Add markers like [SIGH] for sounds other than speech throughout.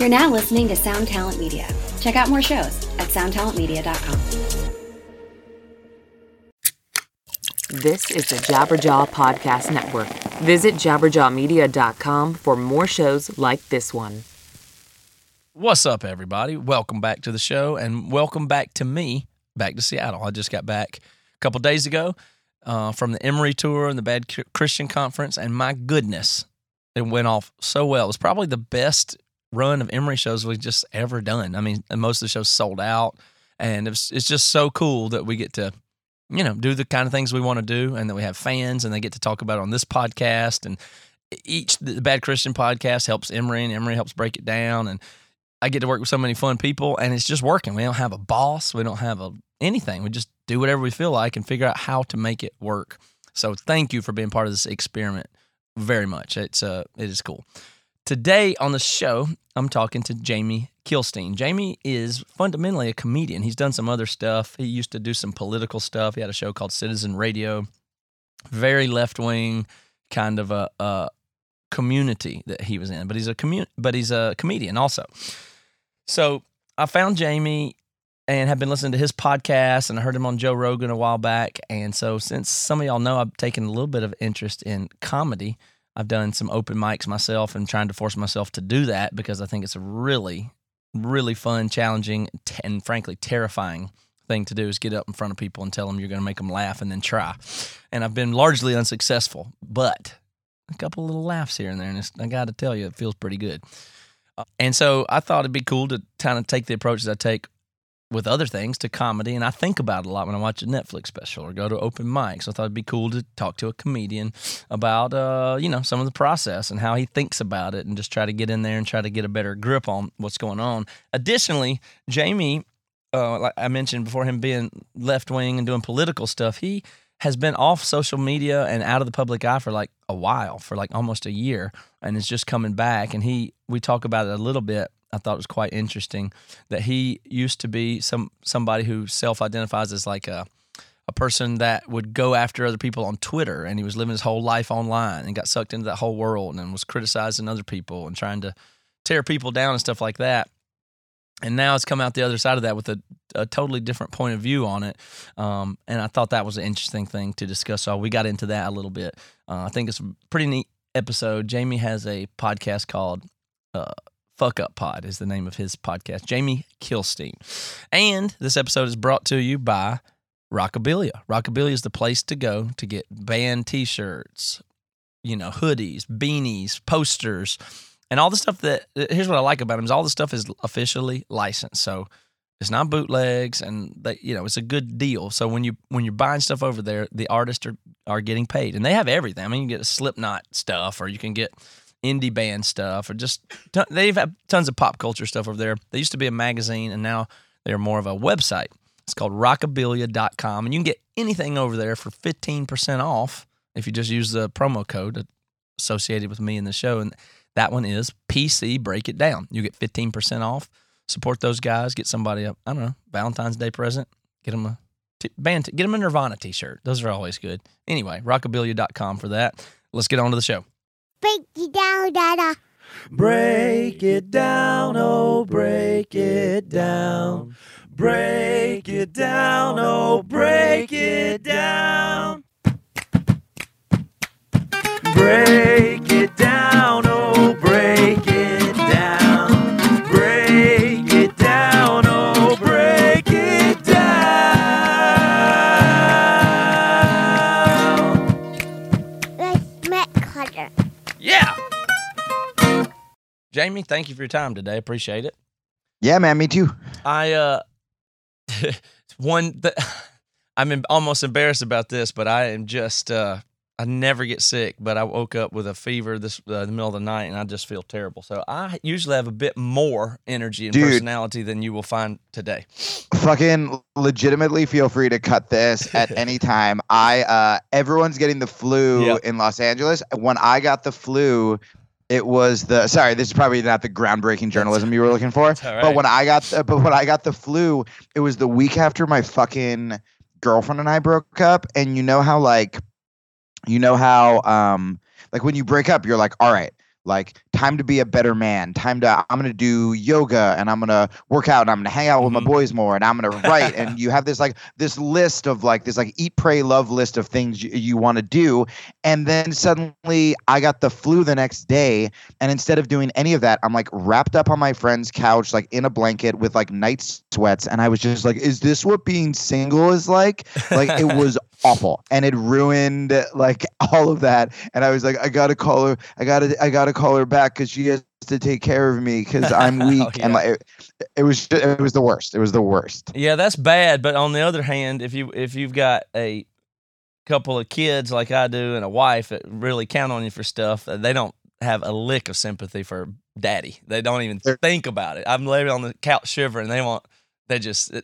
You're now listening to Sound Talent Media. Check out more shows at soundtalentmedia.com. This is the Jabberjaw Podcast Network. Visit jabberjawmedia.com for more shows like this one. What's up, everybody? Welcome back to the show and welcome back to me, back to Seattle. I just got back a couple days ago uh, from the Emery Tour and the Bad Christian Conference, and my goodness, it went off so well. It was probably the best run of Emery shows we've just ever done. I mean, most of the shows sold out, and it's it's just so cool that we get to, you know, do the kind of things we want to do, and that we have fans, and they get to talk about on this podcast, and each the Bad Christian podcast helps Emery, and Emery helps break it down, and I get to work with so many fun people, and it's just working. We don't have a boss, we don't have a anything. We just do whatever we feel like and figure out how to make it work. So thank you for being part of this experiment very much. It's uh it is cool. Today on the show, I'm talking to Jamie Kilstein. Jamie is fundamentally a comedian. He's done some other stuff. He used to do some political stuff. He had a show called Citizen Radio, very left wing kind of a, a, community that he was in. But he's a but he's a comedian also. So I found Jamie and have been listening to his podcast and I heard him on Joe Rogan a while back. And so since some of y'all know I've taken a little bit of interest in comedy, I've done some open mics myself and trying to force myself to do that because I think it's a really, really fun, challenging, and frankly terrifying thing to do is get up in front of people and tell them you're going to make them laugh and then try. And I've been largely unsuccessful, but a couple little laughs here and there, and I got to tell you, it feels pretty good. Uh, and so I thought it'd be cool to kind of take the approach that I take with other things to comedy, and I think about it a lot when I watch a Netflix special or go to open mics. So I thought it'd be cool to talk to a comedian about, uh, you know, some of the process and how he thinks about it, and just try to get in there and try to get a better grip on what's going on. Additionally, Jamie, uh, like I mentioned before, him being left wing and doing political stuff, he has been off social media and out of the public eye for like a while, for like almost a year, and is just coming back. And he, we talk about it a little bit I thought it was quite interesting that he used to be some somebody who self-identifies as like a a person that would go after other people on Twitter and he was living his whole life online and got sucked into that whole world and was criticizing other people and trying to tear people down and stuff like that. And now it's come out the other side of that with a, a totally different point of view on it. Um, and I thought that was an interesting thing to discuss. So we got into that a little bit. Uh, I think it's a pretty neat episode. Jamie has a podcast called uh, Fuck Up Pod is the name of his podcast, Jamie Kilstein. And this episode is brought to you by Rockabilia. Rockabilia is the place to go to get band t shirts, you know, hoodies, beanies, posters, and all the stuff that. Here's what I like about them is all the stuff is officially licensed. So it's not bootlegs and they, you know it's a good deal so when you when you're buying stuff over there the artists are are getting paid and they have everything i mean you can get a slipknot stuff or you can get indie band stuff or just they've had tons of pop culture stuff over there. They used to be a magazine and now they're more of a website. It's called rockabilia.com and you can get anything over there for 15% off if you just use the promo code associated with me in the show and that one is PC break it down. You get 15% off. Support those guys, get somebody a I don't know, Valentine's Day present, get them a t- band t- get them a Nirvana t-shirt. Those are always good. Anyway, rockabilia.com for that. Let's get on to the show. Break it down, Dada. Break it down, oh, break it down. Break it down, oh, break it down. Break it down, oh, break it Jamie, thank you for your time today. Appreciate it. Yeah, man, me too. I uh [LAUGHS] one that [LAUGHS] I'm em- almost embarrassed about this, but I am just uh I never get sick, but I woke up with a fever this uh, in the middle of the night, and I just feel terrible. So I usually have a bit more energy and Dude. personality than you will find today. Fucking legitimately feel free to cut this at [LAUGHS] any time. I uh everyone's getting the flu Yep. in Los Angeles. When I got the flu, it was the sorry, this is probably not the groundbreaking journalism you [LAUGHS] were looking for. right. But when I got the, but when I got the flu, it was the week after my fucking girlfriend and I broke up and you know how like you know how um like when you break up you're like all right like time to be a better man. Time to I'm gonna do yoga and I'm gonna work out and I'm gonna hang out with Mhm. my boys more and I'm gonna [LAUGHS] write. and you have this like this list of like this like eat, pray, love list of things you, you want to do. And then suddenly I got the flu the next day. And instead of doing any of that, I'm like wrapped up on my friend's couch, like in a blanket with like night sweats. And I was just like, is this what being single is like? Like it was [LAUGHS] awful. And it ruined like [LAUGHS] all of that. And I was like, I gotta call her, I gotta, I gotta call her back because she has to take care of me because I'm [LAUGHS] Oh, weak. yeah. And like it, it was it was the worst. It was the worst. Yeah, that's bad. But on the other hand, if you if you've got a couple of kids like I do and a wife that really count on you for stuff, uh, they don't have a lick of sympathy for daddy. They don't even They're- think about it. I'm laying on the couch shivering. They want they just uh,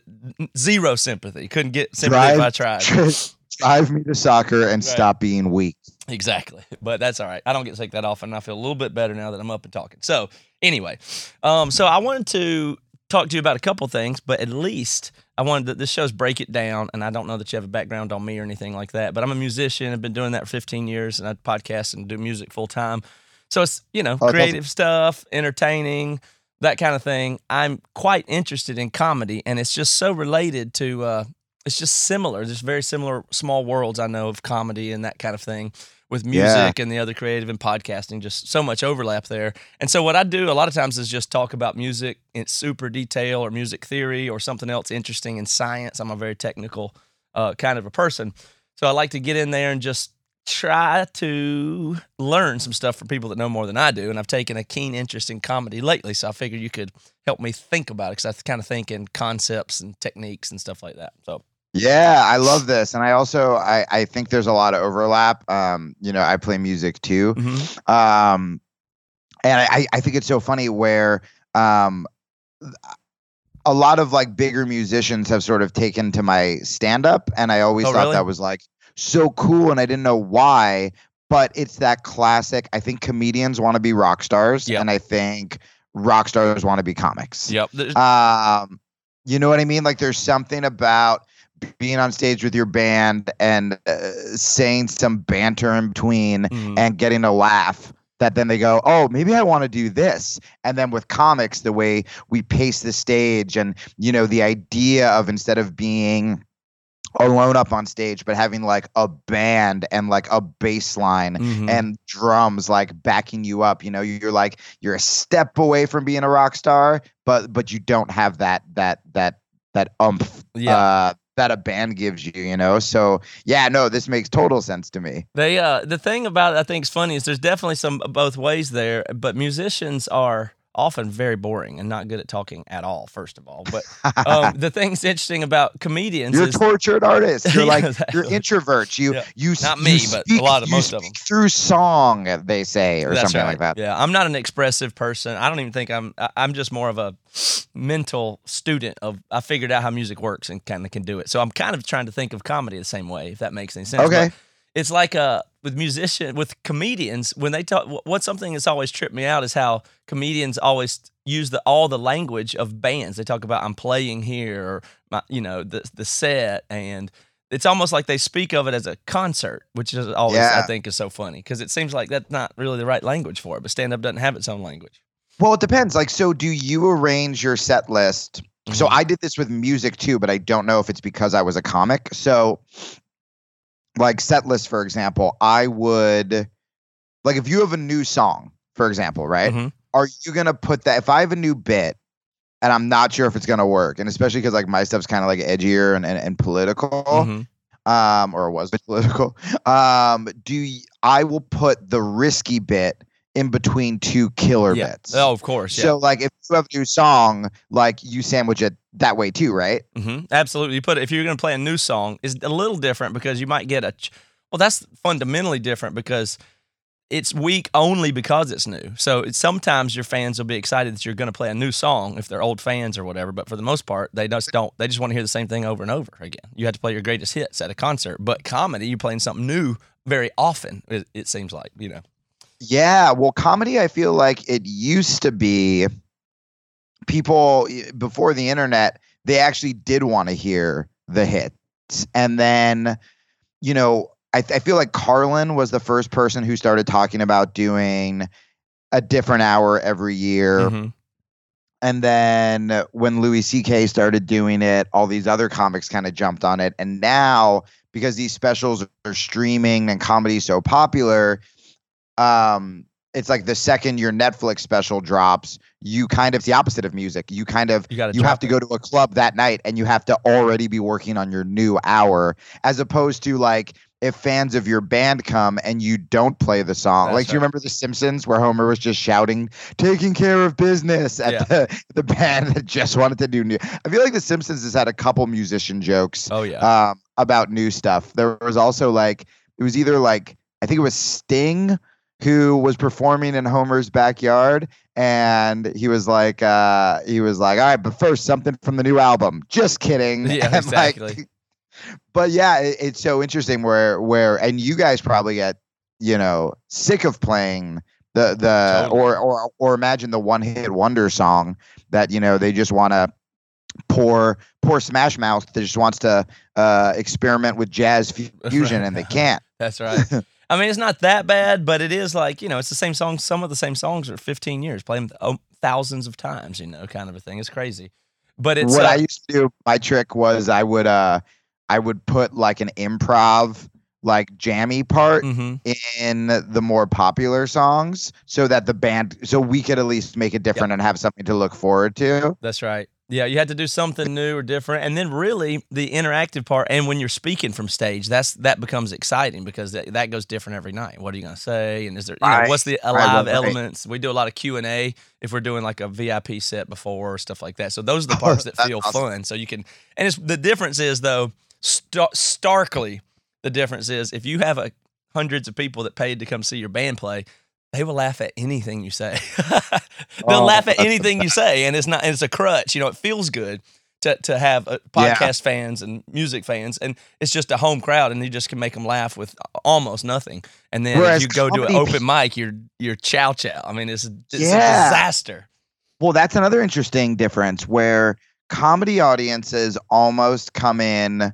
zero sympathy. Couldn't get sympathy if I tried. [LAUGHS] Drive me to soccer and Right. stop being weak. Exactly. [LAUGHS] But that's all right. I don't get to take that off and I feel a little bit better now that I'm up and talking. So anyway, um, so I wanted to talk to you about a couple things, but at least I wanted that this show's break it down. And I don't know that you have a background on me or anything like that, but I'm a musician. I've been doing that for 15 years and I podcast and do music full time. So it's, you know, Oh, creative stuff, entertaining, that kind of thing. I'm quite interested in comedy and it's just so related to, uh, it's just similar. There's very similar small worlds I know of comedy and that kind of thing with Yeah. music and the other creative and podcasting. Just so much overlap there. And so what I do a lot of times is just talk about music in super detail or music theory or something else interesting in science. I'm a very technical uh, kind of a person, so I like to get in there and just try to learn some stuff from people that know more than I do. And I've taken a keen interest in comedy lately, so I figured you could help me think about it because I kind of think in concepts and techniques and stuff like that. So. Yeah, I love this, and I also I I think there's a lot of overlap. Um, you know, I play music too, mhm. um, and I I think it's so funny where um a lot of like bigger musicians have sort of taken to my stand up, and I always Oh, thought really? that was like so cool, and I didn't know why. But it's that classic. I think comedians want to be rock stars, Yep. and I think rock stars want to be comics. Yep. Um, you know what I mean? Like there's something about being on stage with your band and uh, saying some banter in between mhm. and getting a laugh that then they go, oh, maybe I want to do this. And then with comics, the way we pace the stage and, you know, the idea of instead of being alone up on stage, but having like a band and like a bass line Mhm. and drums like backing you up you know you're like you're a step away from being a rock star but but you don't have that that that that umph Yeah. uh that a band gives you you know? So yeah no this makes total sense to me. They uh the thing about I think is funny is there's definitely some both ways there, but musicians are often very boring and not good at talking at all. First of all, but um, [LAUGHS] the thing's interesting about comedians you're is tortured artists. [LAUGHS] you're Yeah, like exactly. you're introverts you Yeah. you Not you me, but a lot of- most of 'em. speak through song they say or That's something right. like that Yeah, I'm not an expressive person. I don't even think I'm. I'm just more of a mental student of. I figured out how music works and kind of can do it. So I'm kind of trying to think of comedy the same way, if that makes any sense. But Okay. It's like uh with musician with comedians when they talk. wh- What's something that's always tripped me out is how comedians always use the all the language of bands. They talk about I'm playing here or my, you know the the set and. It's almost like they speak of it as a concert, which is always I think is so funny because it seems like that's not really the right language for it. But stand up doesn't have its own language. Well, it depends. Like, so do you arrange your set list? So Mhm. I did this with music too, but I don't know if it's because I was a comic. So, like set list, for example, I would like if you have a new song, for example, right? Mhm. Are you gonna put that? If I have a new bit, and I'm not sure if it's gonna work, and especially because like my stuff's kind of like edgier and, and, and political, Mhm. um, or was [LAUGHS] political. Um, do I will put the risky bit in between two killer Yeah. bits? Oh, of course. Yeah. So like if you have a new song, like you sandwich it that way too, right? hmm Absolutely. You put it, if you're going to play a new song, it's a little different because you might get a. ch- Well, that's fundamentally different because it's weak only because it's new. So it's, sometimes your fans will be excited that you're going to play a new song if they're old fans or whatever. But for the most part, they just don't. They just want to hear the same thing over and over again. You have to play your greatest hits at a concert. But comedy, you're playing something new very often. It, it seems like you know. Yeah. Well, comedy, I feel like it used to be people before the internet, they actually did want to hear the hits. And then, you know, I, I feel like Carlin was the first person who started talking about doing a different hour every year. Mhm. And then when Louis C.K. started doing it, all these other comics kind of jumped on it. And now, because these specials are streaming and comedy's so popular, um, it's like the second your Netflix special drops, you kind of it's the opposite of music. You kind of You you have to go to a club that night and you have to already be working on your new hour, as opposed to like if fans of your band come and you don't play the song. That's like, do you remember The Simpsons where Homer was just shouting, taking care of business at Yeah. the, the band that just wanted to do new? I feel like The Simpsons has had a couple musician jokes Oh yeah. um, about new stuff. There was also like it was either like I think it was Sting who was performing in Homer's backyard, and he was like, uh, he was like, all right, but first something from the new album. Just kidding. [LAUGHS] Yeah, [LAUGHS] And, like, exactly. [LAUGHS] but yeah, it, it's so interesting where where and you guys probably get you know sick of playing the the Totally. or or or imagine the one hit wonder song that you know they just want to poor poor Smash Mouth that just wants to uh, experiment with jazz fu- fusion and they can't. That's right. I mean, it's not that bad, but it is like you know, it's the same song. Some of the same songs are 15 years, play them oh, thousands of times. You know, kind of a thing. It's crazy, but it's what uh, I used to do, my trick was I would uh I would put like an improv like jammy part mhm. in the more popular songs so that the band so we could at least make it different and have something to look forward to. That's right. Yeah, you had to do something new or different, and then really the interactive part. And when you're speaking from stage, that's that becomes exciting because that, that goes different every night. What are you going to say? And is there, know, what's the alive elements? We do a lot of Q and A if we're doing like a VIP set before or stuff like that. So those are the [LAUGHS] parts that feel awesome. fun. So you can, and it's the difference is though, sta- starkly, the difference is if you have a hundreds of people that paid to come see your band play. They will laugh at anything you say. [LAUGHS] They'll Oh, laugh at anything you say, and it's not. And it's a crutch. You know, it feels good to to have uh, Yeah. podcast fans and music fans, and it's just a home crowd, and you just can make them laugh with almost nothing. And then Whereas if you go to an open mic, you're you're chow chow. I mean, it's, it's a disaster. Well, that's another interesting difference where comedy audiences almost come in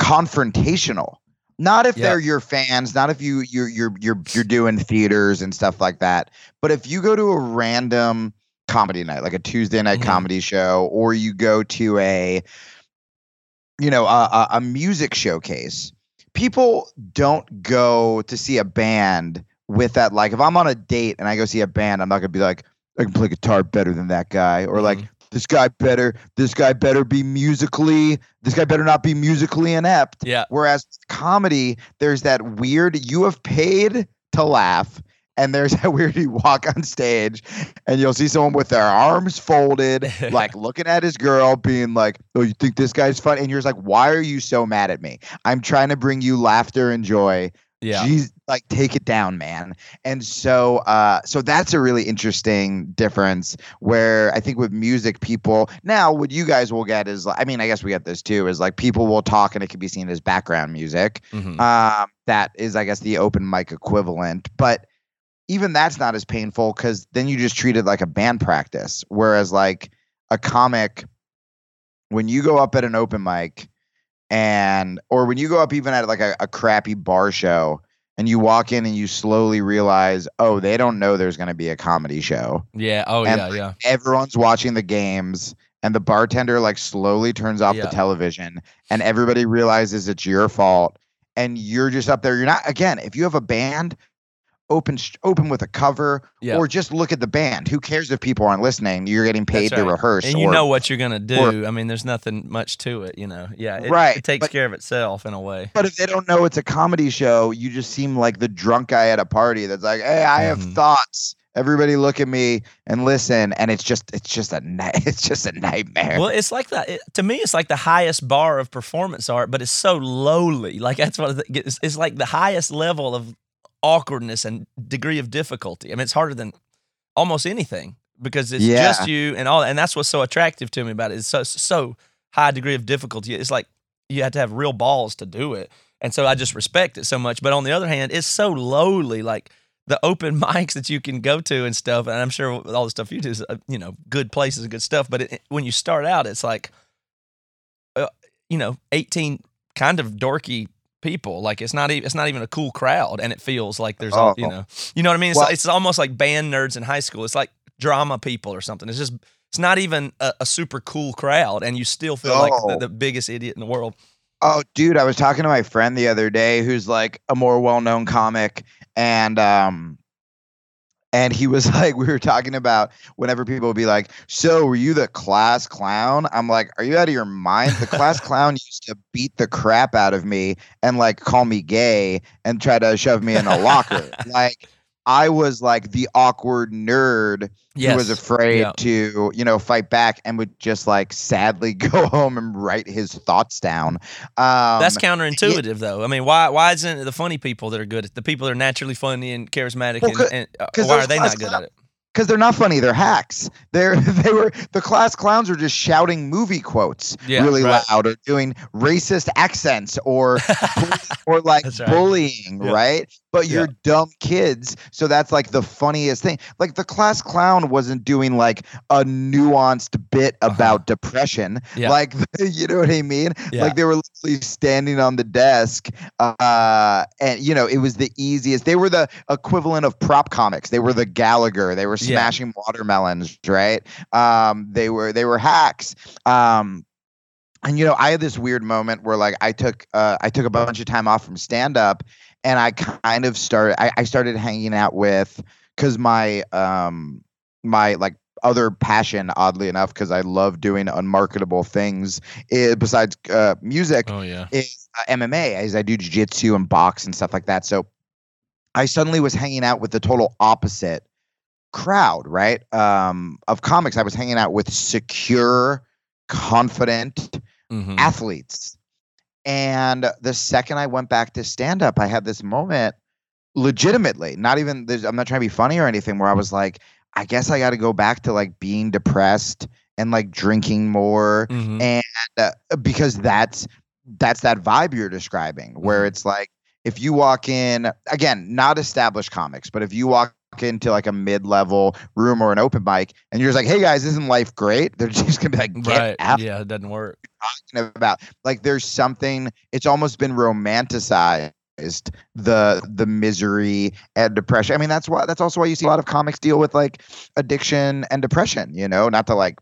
confrontational. Not if Yeah. they're your fans, not if you you're you're you're you're doing theaters and stuff like that, but if you go to a random comedy night, like a Tuesday night Mhm. comedy show, or you go to a you know a, a, music showcase, people don't go to see a band with that. Like, if I'm on a date and I go see a band, I'm not gonna be like, I can play guitar better than that guy, or like Mhm. This guy better, this guy better be musically, this guy better not be musically inept. Yeah. Whereas comedy, there's that weird you have paid to laugh. And there's [LAUGHS] that weird you walk on stage and you'll see someone with their arms folded, [LAUGHS] like looking at his girl, being like, Oh, you think this guy's fun? And you're just like, Why are you so mad at me? I'm trying to bring you laughter and joy. Yeah. Jeez, like take it down, man. And so uh so that's a really interesting difference where I think with music people now what you guys will get is I mean, I guess we get this too, is like people will talk and it can be seen as background music. Mhm. Um that is I guess the open mic equivalent. But even that's not as painful because then you just treat it like a band practice. Whereas like a comic, when you go up at an open mic and or when you go up even at like a, a crappy bar show and you walk in and you slowly realize, oh, they don't know there's gonna be a comedy show. yeah. Oh and yeah. Yeah. Everyone's watching the games and the bartender like slowly turns off Yeah. the television and everybody realizes it's your fault and you're just up there you're not again if you have a band open open with a cover Yeah. or just look at the band who cares if people aren't listening you're getting paid That's to right. rehearse And you or- know what you're gonna do. or- I mean, there's nothing much to it. You know. Yeah. It, Right, It takes but- care of itself in a way. but if they don't know it's a comedy show you just seem like the drunk guy at a party that's like hey i have Mhm. thoughts everybody look at me and listen and it's just it's just a [LAUGHS] it's just a nightmare Well, it's like that. It, to me, it's like the highest bar of performance art, but it's so lowly. Like that's what it's, it's like the highest level of awkwardness and degree of difficulty. I mean, it's harder than almost anything because it's Yeah. just you and all. And that's what's so attractive to me about it. It's so so high degree of difficulty. It's like you have to have real balls to do it. And so I just respect it so much. But on the other hand, it's so lowly. Like the open [LAUGHS] mics that you can go to and stuff. And I'm sure with all the stuff you do is, uh, you know, good places and good stuff. But it, when you start out, it's like, uh, you know, 18 kind of dorky people. Like it's not even it's not even a cool crowd, and it feels like there's all you Oh. know you know what I mean. It's, Well- it's almost like band nerds in high school. It's like drama people or something. It's just it's not even a, a super cool crowd, and you still feel like the, the biggest idiot in the world. Oh, dude, I was talking to my friend the other day who's like a more well-known comic and um and he was [LAUGHS] like we were talking about whenever people would be like, "So, were you the class clown?" I'm like, "Are you out of your mind? The class [LAUGHS] clown used to beat the crap out of me and like call me gay and try to shove me in a locker." [LAUGHS] like I was like the awkward nerd who was afraid Yeah. to, you know, fight back and would just like sadly [LAUGHS] go home and write his thoughts down. Um, That's counterintuitive, though. I mean, why why isn't it the funny people that are good? at The people that are naturally funny and charismatic, Well, and, and uh, why are they not good at it? because they're not funny. They're hacks. They're [LAUGHS] they were the class clowns were just shouting movie quotes Yeah, really right. loud or doing racist accents or [LAUGHS] or like right. bullying, Yeah. right? But Yeah. you're dumb kids, so that's like the funniest thing. Like the class clown wasn't doing like a nuanced bit about depression. Uh-huh. Yeah. Like [LAUGHS] you know what I mean? Yeah. Like they were literally standing on the desk, uh, and you know it was the easiest. They were the equivalent of prop comics. They were the Gallagher. They were Yeah. smashing watermelons, right? Um, they were they were hacks. Um, and you know, I had this weird moment where like I took uh, I took a bunch of time off from stand up, and I kind of started I, I started hanging out with because my um my like other passion oddly enough because I love doing unmarketable things eh, besides uh, music Oh yeah. is uh, MMA as I do jiu-jitsu and box and stuff like that. So I suddenly was hanging out with the total opposite crowd, right? Um, of comics. I was hanging out with secure, confident Mhm. athletes. And the second I went back to stand up, I had this moment legitimately, not even I'm not trying to be funny or anything, where I was like, I guess I got to go back to like being depressed and like drinking more Mhm. and uh, because that's that's that vibe you're describing where Mhm. it's like if you walk in again not established comics but if you walk into like a mid-level room or an open mic and you're just like hey guys isn't life great they're [LAUGHS] just gonna be like get Right. out Yeah, it doesn't work. talking about like there's something it's almost been romanticized the the misery and depression i mean that's why that's also why you see a lot of comics deal with like addiction and depression you know not to like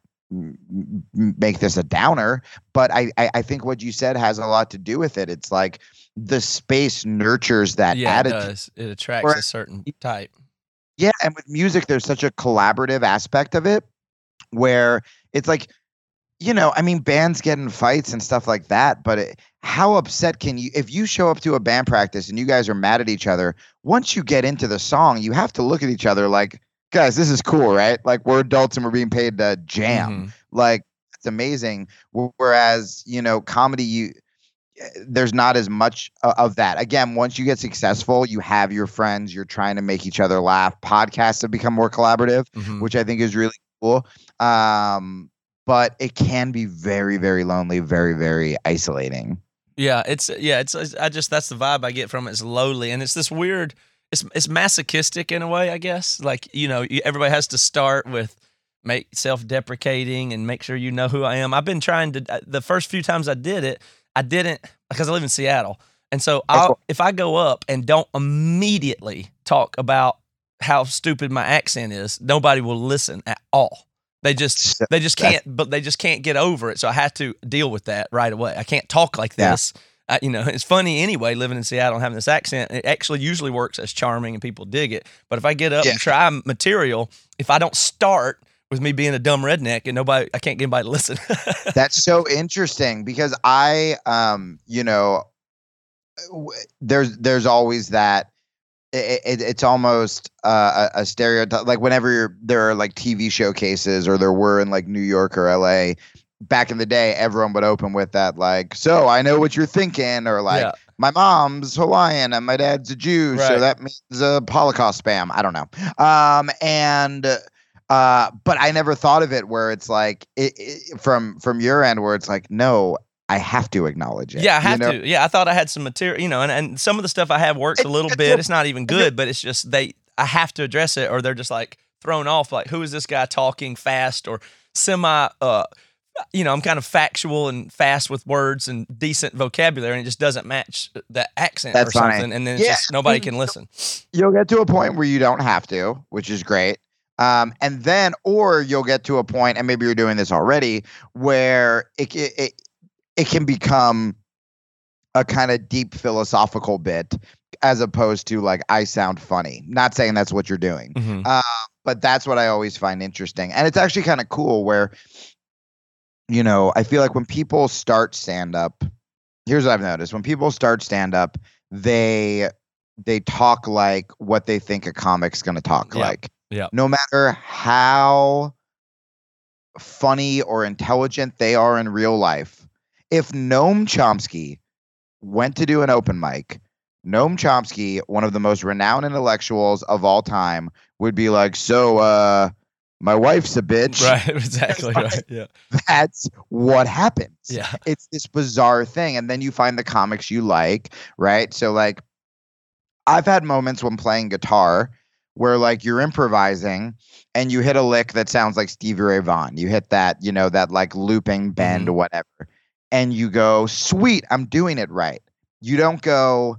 make this a downer but I, I i think what you said has a lot to do with it it's like the space nurtures that yeah, it attitude does. It attracts Or- a certain type. Yeah, and with music, there's such a collaborative aspect of it where it's like, you know, I mean, bands get in fights and stuff like that, but it, how upset can you, if you show up to a band practice and you guys are mad at each other, once you get into the song, you have to look at each other like, guys, this is cool, right? Like, we're adults and we're being paid to jam. Mhm. Like, it's amazing. Whereas, you know, comedy, you, there's not as much of that. Again, once you get successful, you have your friends, you're trying to make each other laugh. Podcasts have become more collaborative, Mhm. which I think is really cool. Um, but it can be very, very lonely, very, very isolating. Yeah, it's yeah, it's, it's I just that's the vibe I get from it. It's lowly, and it's this weird. It's it's masochistic in a way, I guess. Like you know, everybody has to start with make self-deprecating and make sure you know who I am. I've been trying to. uh, The first few times I did it, I didn't because I live in Seattle, and so cool. if I go up and don't immediately talk about how stupid my accent is, nobody will listen at all. They just they just can't, but they just can't get over it. So I have to deal with that right away. I can't talk like Yeah. this. I, you know, [LAUGHS] it's funny anyway living in Seattle and having this accent. It actually usually works as charming and people dig it. But if I get up Yeah. and try material, if I don't start with me being a dumb redneck and nobody, I can't get anybody to listen. [LAUGHS] That's so interesting because I, um, you know, w- there's there's always that. It, it, it's almost uh, a, a stereotype. Like whenever there are like TV showcases, or there were in like New York or LA. Back in the day, everyone would open with that, like, "So I know what you're thinking," or like, Yeah. "My mom's Hawaiian and my dad's a Jew, so that means a Holocaust spam." I don't know. Um, and uh, but I never thought of it where it's like it, it, from from your end where it's like, no, I have to acknowledge it. yeah, I you have know? to. Yeah, I thought I had some material, you know, and, and some of the stuff I have works a little [LAUGHS] bit. It's not even good, but it's just they, I have to address it or they're just like thrown off. Like, who is this guy talking fast or semi, uh, you know, I'm kind of factual and fast with words and decent vocabulary, and it just doesn't match the accent That's or funny. something, and then it's Yeah. just nobody can listen. You'll get to a point where you don't have to, which is great. Um, and then, or you'll get to a point, and maybe you're doing this already, where it it it, it can become a kind of deep philosophical bit, as opposed to like I sound funny. Not saying that's what you're doing, Mhm. uh, but that's what I always find interesting, and it's actually kind of cool where, you know, I feel like when people start stand up, here's what I've noticed: when people start stand up, they they talk like what they think a comic's going to talk Yeah. like. Yeah. No matter how funny or intelligent they are in real life, if Noam Chomsky went to do an open mic, Noam Chomsky, one of the most renowned intellectuals of all time, would be like, "So, uh, my wife's a bitch." [LAUGHS] Right, exactly. [LAUGHS] Right. Yeah. That's what happens Yeah. it's this bizarre thing and then you find the comics you like right so like i've had moments when playing guitar where like you're improvising and you hit a lick that sounds like stevie ray vaughan. You hit that you know that like looping bend or whatever and you go sweet i'm doing it right. You don't go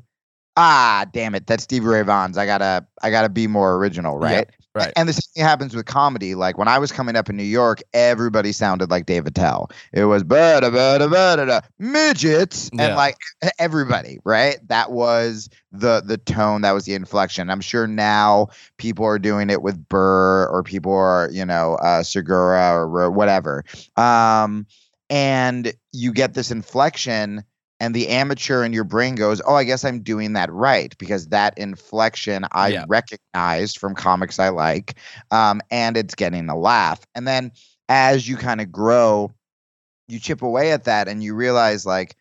ah damn it that's stevie ray vaughan's. I gotta i gotta be more original right right. and the same thing happens with comedy. Like when i was coming up in new york everybody sounded like Dave Attell it was ba da ba da ba da da midgets Yeah. and like [LAUGHS] everybody right? That was the the tone. That was the inflection. I'm sure now people are doing it with burr or people are you know uh segura or whatever. Um and you get this inflection and the amateur in your brain goes oh i guess i'm doing that right because that inflection i Yeah. recognized from comics i like um and it's getting a laugh and then as you kind of grow you chip away at that and you realize like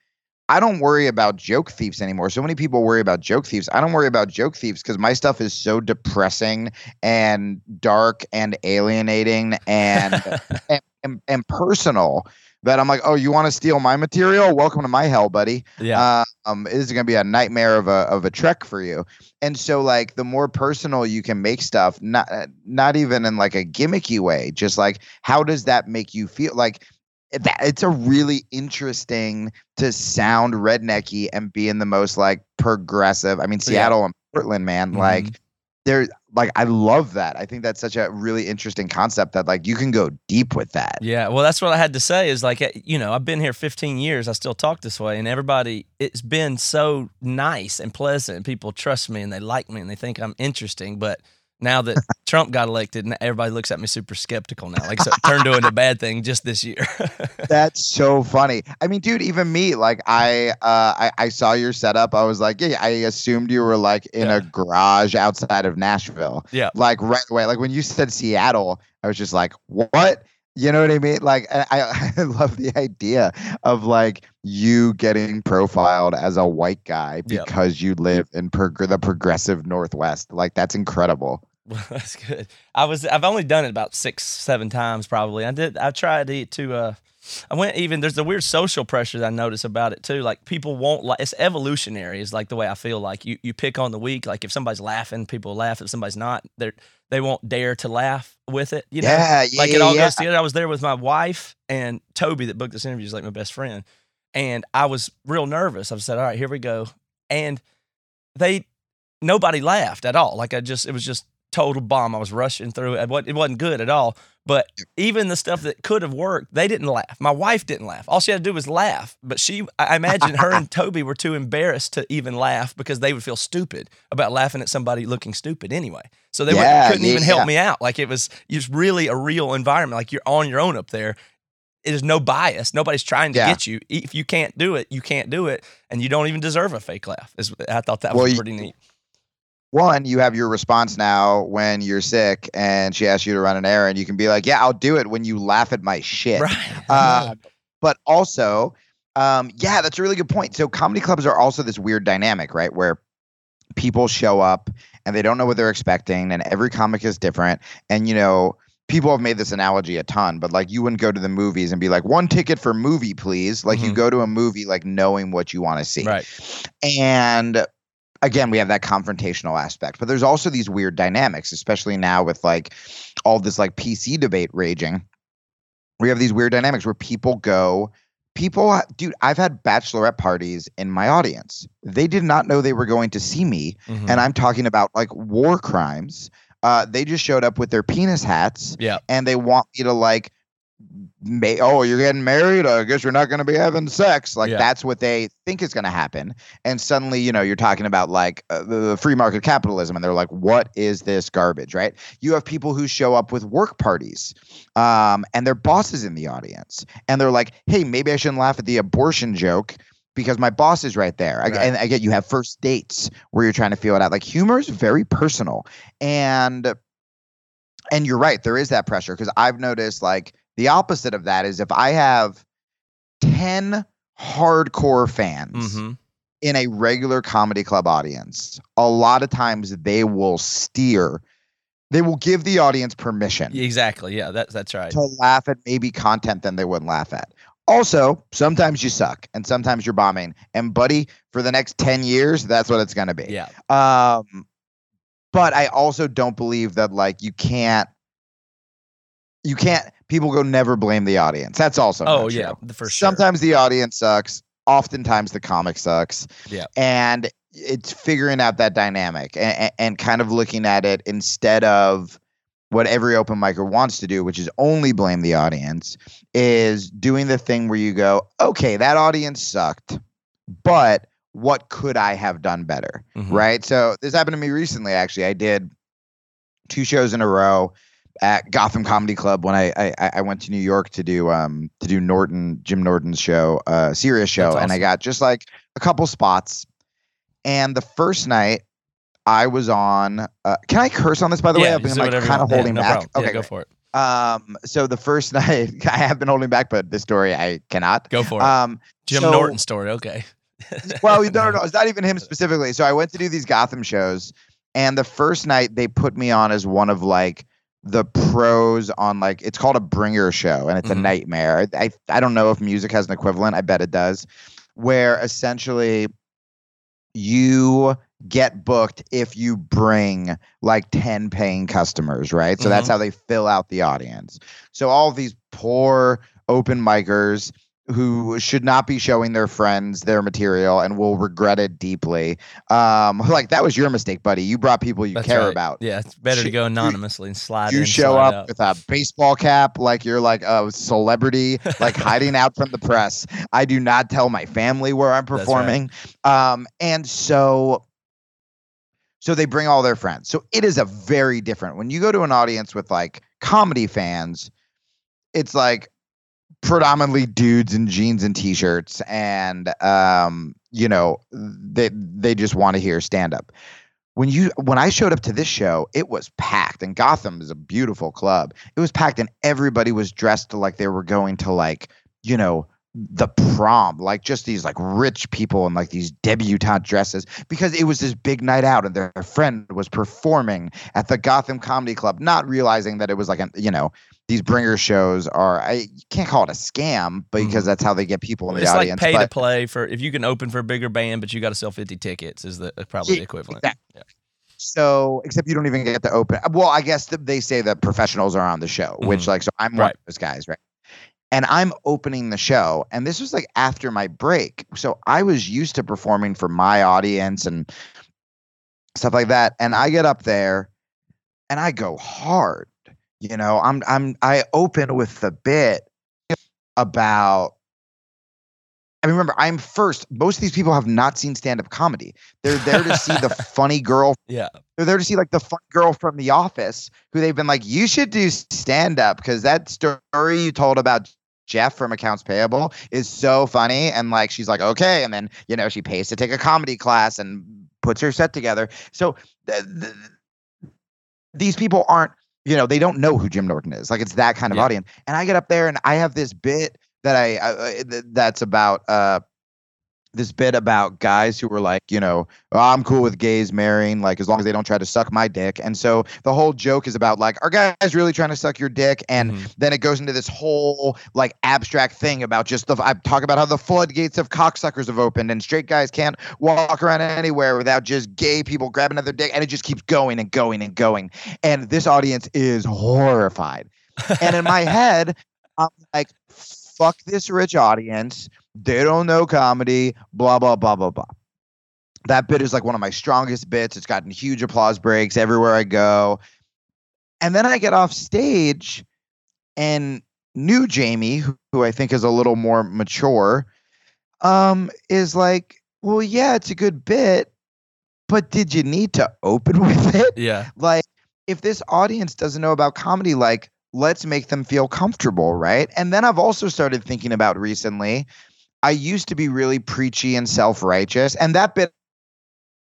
I don't worry about joke thieves anymore. So many people worry about joke thieves. I don't worry about joke thieves because my stuff is so depressing and dark and alienating and [LAUGHS] and, and, and personal that I'm like, oh, you want to steal my material? Welcome to my hell, buddy yeah. uh, um, this is going to be a nightmare of a of a trek for you. And so, like, the more personal you can make stuff, not uh, not even in like a gimmicky way, just like how does that make you feel? Like that, it's a really interesting to sound rednecky and be in the most like progressive. I mean, Yeah. Seattle and Portland, man, Mhm. like. There, like, I love that. I think that's such a really interesting concept that, like, you can go deep with that. Yeah, well, that's what I had to say. Is like, eh, you know, I've been here 15 years. I still talk this way, and everybody, it's been so nice and pleasant. People trust me, and they like me, and they think I'm interesting. But now that [LAUGHS] Trump got elected, and everybody looks at me super skeptical now. Like, so it turned to a [LAUGHS] bad thing just this year. [LAUGHS] That's so funny. I mean, dude, even me, like I uh I, I saw your setup. I was like, yeah, I assumed you were like in Yeah. a garage outside of Nashville. Yeah. Like right away. Like when you said Seattle, I was just like, what? You know what I mean? Like I, I love the idea of like you getting profiled as a white guy because you live in prog- the progressive Northwest. Like that's incredible. [LAUGHS] Well, that's good. I was I've only done it about six, seven times probably. I did I tried to to uh I went even there's the weird social pressure that I notice about it too. Like people won't like it's evolutionary is like the way I feel like you you pick on the weak. Like if somebody's laughing, people laugh. If somebody's not, they're they won't dare to laugh with it. You know? yeah, yeah, like it all yeah. goes together. I was there with my wife and Toby that booked this interview is like my best friend, and I was real nervous. I said, "All right, here we go," and they nobody laughed at all. Like I just it was just total bomb. I was rushing through it. It wasn't- It wasn't good at all. But even the stuff that could have worked, they didn't laugh. My wife didn't laugh. All she had to do was laugh. But she, I imagine her and [LAUGHS] Toby were too embarrassed to even laugh because they would feel stupid about laughing at somebody looking stupid anyway. So they Yeah, couldn't even yeah. help me out. Like it was just really a real environment. Like you're on your own up there. There's no bias. Nobody's trying to get you. If you can't do it, you can't do it, and you don't even deserve a fake laugh. Is I thought that Well, was you- pretty neat. One, you have your response now when you're sick and she asks you to run an errand. You can be like, "Yeah, I'll do it." When you laugh at my shit, Right. Uh, [LAUGHS] but also, um, yeah, that's a really good point. So comedy clubs are also this weird dynamic, right? Where people show up and they don't know what they're expecting, and every comic is different. And you know, people have made this analogy a ton, but like you wouldn't go to the movies and be like, "One ticket for movie, please." Like you Mhm. go to a movie like knowing what you want to see right. and again we have that confrontational aspect but there's also these weird dynamics especially now with like all this like pc debate raging we have these weird dynamics where people go people dude i've had bachelorette parties in my audience they did not know they were going to see me Mhm. and i'm talking about like war crimes uh, they just showed up with their penis hats Yeah. and they want me to like oh you're getting married? I guess you're not going to be having sex. Like Yeah. that's what they think is going to happen. And suddenly you know you're talking about like uh, the free market capitalism and they're like what is this garbage? Right? You have people who show up with work parties um, and their bosses in the audience and they're like hey maybe i shouldn't laugh at the abortion joke because my boss is right there. I, Right. and i get you have first dates where you're trying to feel it out. Like humor is very personal. And and you're right there is that pressure because i've noticed like the opposite of that is if i have 10 hardcore fans Mhm. in a regular comedy club audience a lot of times they will steer they will give the audience permission Exactly. Yeah, that's that's right. to laugh at maybe content than they wouldn't laugh at also sometimes you suck and sometimes you're bombing and buddy for the next 10 years that's what it's going to be Yeah. um, but I also don't believe that like you can't you can't people go never blame the audience. That's also Oh yeah, true. the- for sure. Sometimes the audience sucks. Oftentimes the comic sucks. Yeah. And it's figuring out that dynamic and, and kind of looking at it instead of what every open micer wants to do, which is only blame the audience, is doing the thing where you go, okay, that audience sucked, but what could I have done better? Mhm. Right. So this happened to me recently. Actually, I did two shows in a row at Gotham Comedy Club when I I, I went to New York to do um to do Norton Jim Norton's show, uh, Sirius show, That's and I got just like a couple spots. And the first night, I was on. Uh, can I curse on this? By the way, I've been like kind of want. Yeah, holding no back. problem. Okay, yeah, go for it. Um, so the first [LAUGHS] night, I have been holding back, but this story I cannot. Go for it. Um, Jim so- Norton story. Okay. [LAUGHS] well, no, no, no, it's not even him specifically. So I went to do these Gotham shows, and the first night they put me on as one of like the pros on like it's called a bringer show, and it's Mhm. a nightmare. I I don't know if music has an equivalent. I bet it does. Where essentially you get booked if you bring like 10 paying customers, right? So that's Mhm. how they fill out the audience. So all these poor open micers who should not be showing their friends their material and will regret it deeply. Um, [LAUGHS] like that was your mistake, buddy. You brought people you That's care right. about. Yeah, it's better to go anonymously and slide You in, show slide up out. with a baseball cap like you're like a celebrity, [LAUGHS] like hiding out from the press. I do not tell my family where I'm That's right. performing. Um, and so so they bring all their friends. So it is a very different when you go to an audience with like comedy fans, it's like predominantly dudes in jeans and t-shirts and um you know they they just want to hear stand up when you when i showed up to this show it was packed and gotham is a beautiful club. It was packed and everybody was dressed like they were going to like you know the prom like just these like rich people in like these debutante dresses because it was this big night out and their friend was performing at the gotham comedy club not realizing that it was like an you know these bringer shows are I you can't call it a scam, but because Mhm. that's how they get people in the it's like audience. pay to play for if you can open for a bigger band, but you got to sell fifty tickets is the uh, probably Yeah, the equivalent. exactly. Yeah. so except you don't even get to open. Well, I guess th- they say that professionals are on the show, which Mhm. like so I'm one of those guys, right? And I'm opening the show, and this was like after my break, so I was used to performing for my audience and stuff like that. And I get up there, and I go hard. You know, I'm I'm I open with the bit about I mean, remember, I'm first. Most of these people have not seen stand up comedy. They're there to see the [LAUGHS] funny girl. Yeah. They're there to see like the fun girl from The Office who they've been like, you should do stand up because that story you told about Jeff from Accounts Payable is so funny. And like, she's like, okay. And then, you know, she pays to take a comedy class and puts her set together. So th- th- these people aren't, you know, they don't know who Jim Norton is. Like, it's that kind of Yeah. audience. And I get up there and I have this bit that I, I I- that's about uh this bit about guys who were like, you know, "Oh, I'm cool with gays marrying, like as long as they don't try to suck my dick. And so the whole joke is about like, are guys really trying to suck your dick? And Mhm. then it goes into this whole like abstract thing about just the I talk about how the floodgates of cocksuckers have opened and straight guys can't walk around anywhere without just gay people grabbing at their dick, and it just keeps going and going and going. And this audience is horrified. and in my [LAUGHS] head, I'm like, fuck this rich audience. They don't know comedy, blah, blah, blah, blah, blah. That bit is like one of my strongest bits. It's gotten huge applause breaks everywhere I go. And then I get off stage and new Jamie, who, who I think is a little more mature, um, is like, well, yeah, it's a good bit, but did you need to open [LAUGHS] with it? Yeah. like if this audience doesn't know about comedy like let's make them feel comfortable right and then i've also started thinking about recently i used to be really preachy and self-righteous and that bit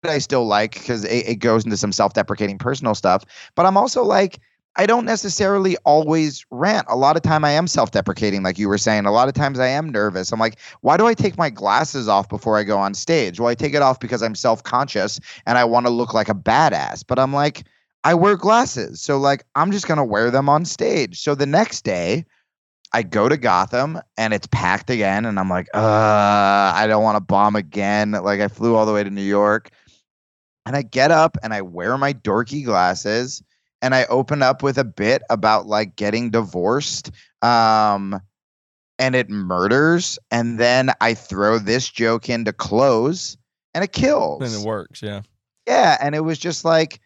i still like because it, it goes into some self-deprecating personal stuff but i'm also like i don't necessarily always rant a lot of time i am self-deprecating like you were saying a lot of times i am nervous i'm like why do i take my glasses off before i go on stage well i take it off because i'm self-conscious and i want to look like a badass but i'm like I wear glasses. So like I'm just going to wear them on stage. So the next day I go to Gotham and it's packed again and I'm like, "Uh, I don't want to bomb again." Like I flew all the way to New York. And I get up and I wear my dorky glasses and I open up with a bit about like getting divorced. Um and it murders and then I throw this joke in to close and it kills. and it works. Yeah. Yeah, and it was just like,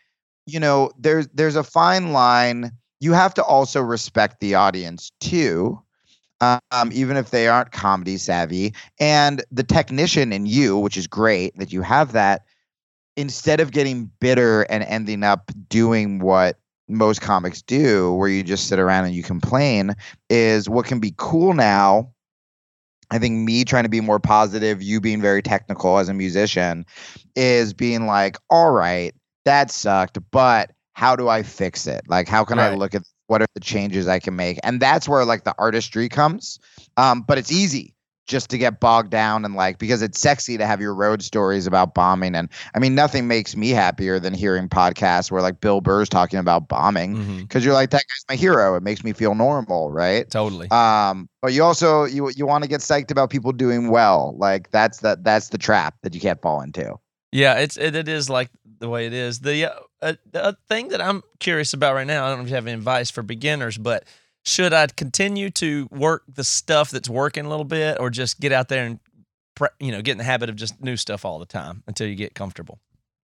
you know, there's there's a fine line. You have to also respect the audience too, um, even if they aren't comedy savvy. And the technician in you, which is great that you have that. Instead of getting bitter and ending up doing what most comics do, where you just sit around and you complain, is what can be cool now. I think me trying to be more positive, you being very technical as a musician, is being like, all right, that sucked, but how do I fix it? Like, how can I look at what are the changes I can make? And that's where like the artistry comes. Um, but it's easy just to get bogged down and like because it's sexy to have your road stories about bombing. And I mean, nothing makes me happier than hearing podcasts where like Bill Burr's talking about bombing because you're like that guy's my hero. It makes me feel normal, right? Totally. Um, but you also you you want to get psyched about people doing well. Like that's the that's the trap that you can't fall into. Yeah, it's it, it is like the way it is. The uh, uh, the uh, thing that I'm curious about right now, I don't know if you have any advice for beginners, but should I continue to work the stuff that's working a little bit, or just get out there and you know get in the habit of just new stuff all the time until you get comfortable?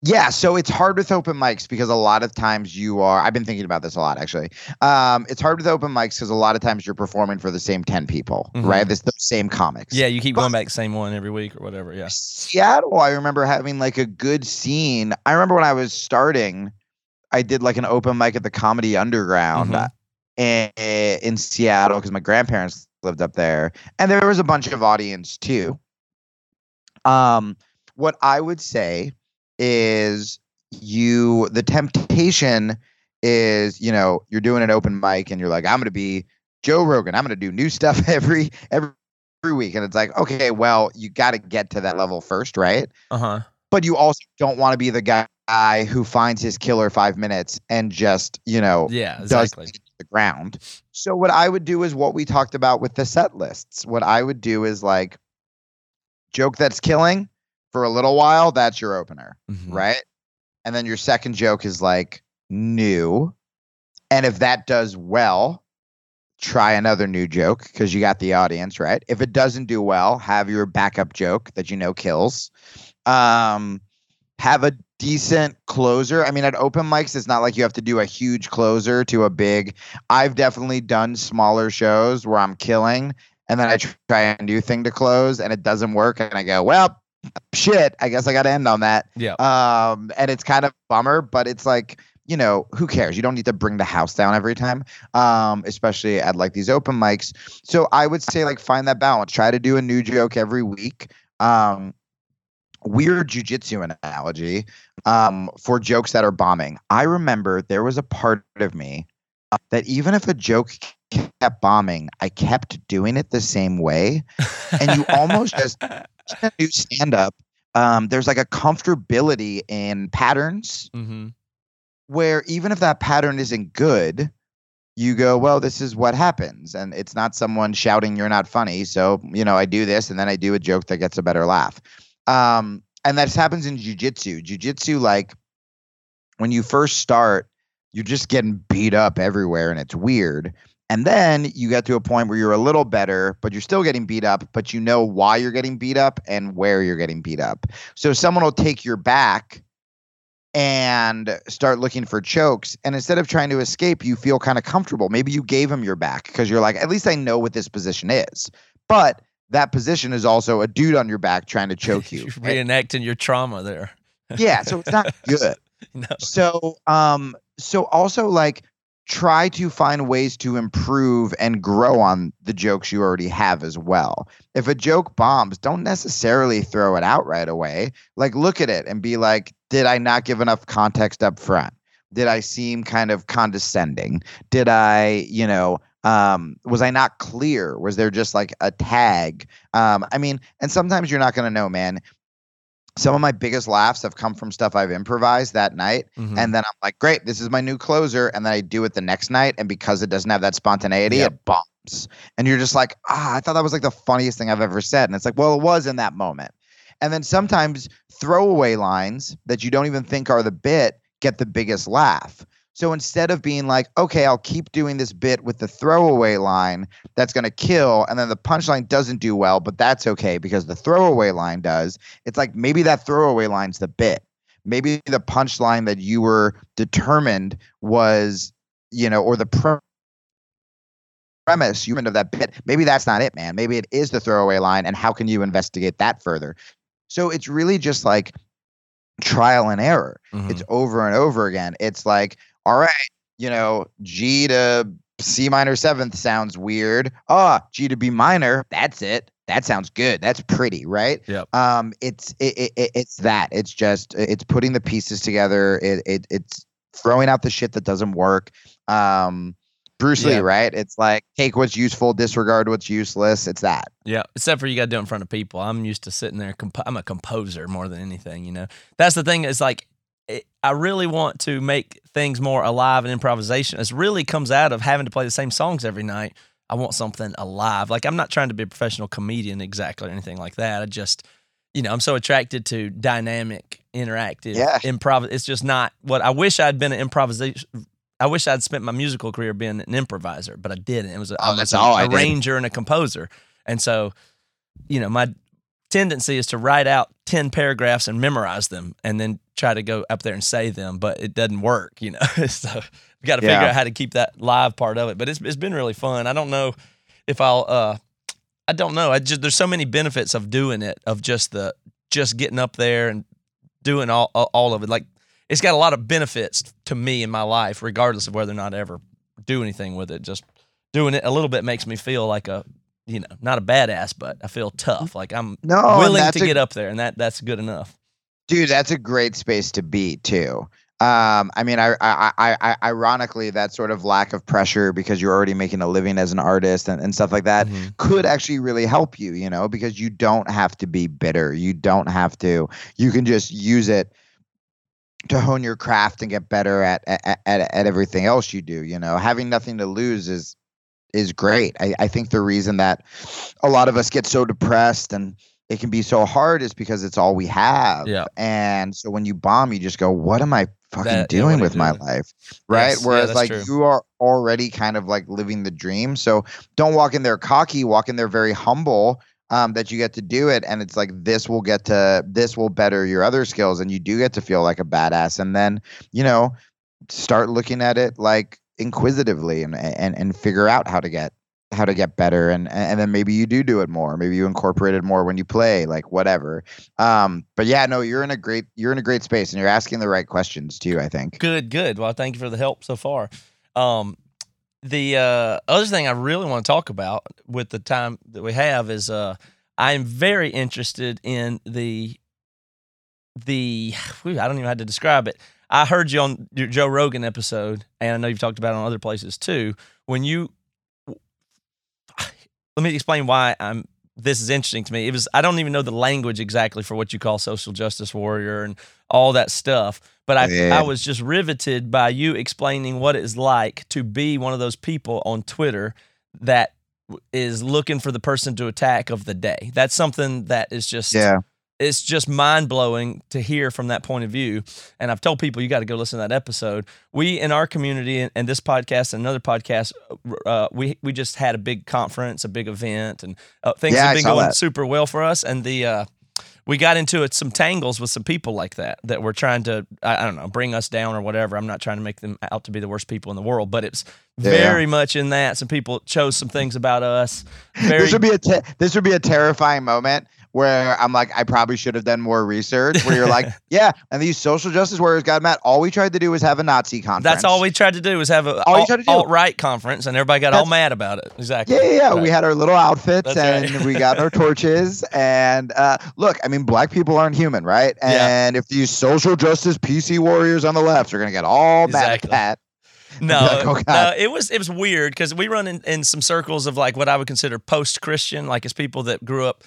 Yeah, so it's hard with open mics because a lot of times you are. I've been thinking about this a lot actually. Um, it's hard with open mics because a lot of times you're performing for the same ten people, Mhm. right? It's the same comics. Yeah, you keep But- going back the same one every week or whatever. Yeah. Seattle, I remember having like a good scene. I remember when I was starting, I did like an open mic at the Comedy Underground Mhm. in, in Seattle because my grandparents lived up there, and there was a bunch of audience too. Um, what I would say is you the temptation is you know you're doing an open mic and you're like I'm gonna be Joe Rogan. I'm gonna do new stuff every [LAUGHS] every every week, and it's like okay, well you got to get to that level first, right? Uh huh. but you also don't want to be the guy who finds his killer five minutes and just you know Yeah. does Exactly. to the ground. So what I would do is what we talked about with the set lists. What I would do is like joke that's killing for a little while. That's your opener, Mhm. right? And then your second joke is like new, and if that does well. Try another new joke because you got the audience, right? If it doesn't do well, have your backup joke that you know kills um have a decent closer i mean at open mics it's not like you have to do a huge closer to a big i've definitely done smaller shows where i'm killing and then i try a new thing to close and it doesn't work and i go well shit i guess i gotta end on that Yeah. um and it's kind of bummer but it's like you know who cares you don't need to bring the house down every time um especially at like these open mics so i would say like find that balance try to do a new joke every week um weird jujitsu analogy um, for jokes that are bombing. I remember there was a part of me that even if a joke kept bombing, I kept doing it the same way. And you almost just [LAUGHS] do stand up. Um, there's like a comfortability in patterns hmm where even if that pattern isn't good, you go, well, this is what happens. And it's not someone shouting, you're not funny. So, you know, I do this and then I do a joke that gets a better laugh. Um, and that happens in jujitsu. Jujitsu, like when you first start, you're just getting beat up everywhere and it's weird. And then you get to a point where you're a little better, but you're still getting beat up, but you know why you're getting beat up and where you're getting beat up. So someone will take your back and start looking for chokes. And instead of trying to escape, you feel kind of comfortable. Maybe you gave him your back because you're like, at least I know what this position is. But that position is also a dude on your back trying to [LAUGHS] choke you. You're reenacting your trauma there. yeah, so it's not [LAUGHS] good. No. So um so also like try to find ways to improve and grow on the jokes you already have as well. If a joke bombs, don't necessarily throw it out right away. Like look at it and be like, did I not give enough context up front? Did I seem kind of condescending? Did I, you know, um, was I not clear? Was there just like a tag? Um, I mean, and sometimes you're not gonna know, man some of my biggest laughs have come from stuff I've improvised that night. Mhm. And then I'm like, great, this is my new closer. And then I do it the next night. And because it doesn't have that spontaneity, Yep. it bombs. And you're just like, ah, I thought that was like the funniest thing I've ever said. And it's like, well, it was in that moment. And then sometimes throwaway lines that you don't even think are the bit get the biggest laugh. So instead of being like, okay, I'll keep doing this bit with the throwaway line that's going to kill, and then the punchline doesn't do well, but that's okay because the throwaway line does, it's like maybe that throwaway line's the bit. Maybe the punchline that you were determined was, you know, or the pre- premise you end of that bit, maybe that's not it, man. Maybe it is the throwaway line, and how can you investigate that further? So it's really just like trial and error. Mhm. It's over and over again. It's like, all right, you know, G to C minor seventh sounds weird. Ah, G to B minor, that's it. That sounds good. That's pretty, right? Yep. Um, it's it, it, it- it's that. It's just it's putting the pieces together. It, it it's throwing out the shit that doesn't work. Um, Bruce Lee, Yeah. right? It's like take what's useful, disregard what's useless. It's that. Yeah, except for you got to do it in front of people. I'm used to sitting there. Comp- I'm a composer more than anything. You know, that's the thing. Is like it, I really want to make things more alive and improvisation. It really comes out of having to play the same songs every night. I want something alive. Like I'm not trying to be a professional comedian exactly or anything like that. I just, you know, I'm so attracted to dynamic, interactive, Yeah. improv. It's just not what I wish I'd been an improvisation. I wish I'd spent my musical career being an improviser, but I didn't. It was a, Oh, I that's was a all I did. arranger and a composer, and so you know my tendency is to write out 10 paragraphs and memorize them and then try to go up there and say them but it doesn't work you know? [LAUGHS] So we got to figure Yeah. out how to keep that live part of it but it's, it's been really fun. I don't know if i'll uh i don't know. I just there's so many benefits of doing it of just the just getting up there and doing all all all of it. Like it's got a lot of benefits to me in my life regardless of whether or not i ever do anything with it. Just doing it a little bit makes me feel like a you know not a badass but i feel tough. Like i'm No, willing to a- get up there and that that's good enough. Dude that's a great space to be too. Um i mean I, I i i ironically that sort of lack of pressure because you're already making a living as an artist and, and stuff like that Mhm. could actually really help you you know because you don't have to be bitter. You don't have to you can just use it to hone your craft and get better at at, at, at everything else you do you know. Having nothing to lose is is great. I, I think the reason that a lot of us get so depressed and it can be so hard is because it's all we have. Yeah. and so when you bomb you just go what am i fucking That- doing you with my doing? life? Right? Yes, whereas that's like true. you are already kind of like living the dream. So don't walk in there cocky walk in there very humble um, that you get to do it. And it's like this will get to this will better your other skills. And you do get to feel like a badass. And then you know start looking at it like inquisitively and and and figure out how to get how to get better and and then maybe you do do it more maybe you incorporate it more when you play like whatever um but yeah no you're in a great you're in a great space and you're asking the right questions too i think Good, good. Well, thank you for the help so far. Um, the uh, other thing I really want to talk about with the time that we have is uh, I'm very interested in the the [SIGHS] I don't even know how to describe it. I heard you on your Joe Rogan episode, and I know you've talked about it on other places too. When you [SIGHS] let me explain why I'm this is interesting to me. It was I don't even know the language exactly for what you call social justice warrior and all that stuff, but I Yeah. I was just riveted by you explaining what it's like to be one of those people on Twitter that is looking for the person to attack of the day. That's something that is just yeah it's just mind blowing to hear from that point of view. And I've told people you got to go listen to that episode. We in our community and, and this podcast and another podcast, uh, we we just had a big conference, a big event, and uh, things Yeah, have been going that. super well for us. And the uh, we got into it, some tangles with some people like that that were trying to I, I don't know bring us down or whatever. I'm not trying to make them out to be the worst people in the world, but it's Yeah. very much in that. Some people chose some things about us. Very this would be a te- this would be a terrifying moment where I'm like, I probably should have done more research. Where you're like, [LAUGHS] yeah, and these social justice warriors got mad. All we tried to do was have a Nazi conference. That's all we tried to do was have a All you tried to do. alt right conference, and everybody got all mad about it. Exactly. Yeah, yeah, yeah. We had our little outfits That's and right. we got our [LAUGHS] torches. And uh, look, I mean, black people aren't human, right? Yeah. And if these social justice PC warriors on the left are going to get all mad at that, [LAUGHS] No, Like, oh, no, it was it was weird because we run in, in some circles of like what I would consider post Christian, like as people that grew up,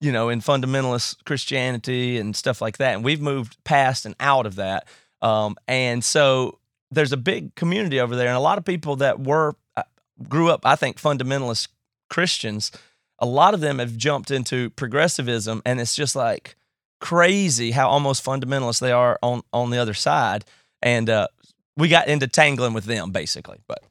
you know, in fundamentalist Christianity and stuff like that, and we've moved past and out of that. Um, and so there's a big community over there, and a lot of people that were uh, grew up, I think, fundamentalist Christians. A lot of them have jumped into progressivism, and it's just like crazy how almost fundamentalist they are on on the other side. And uh, we got into tangling with them basically. But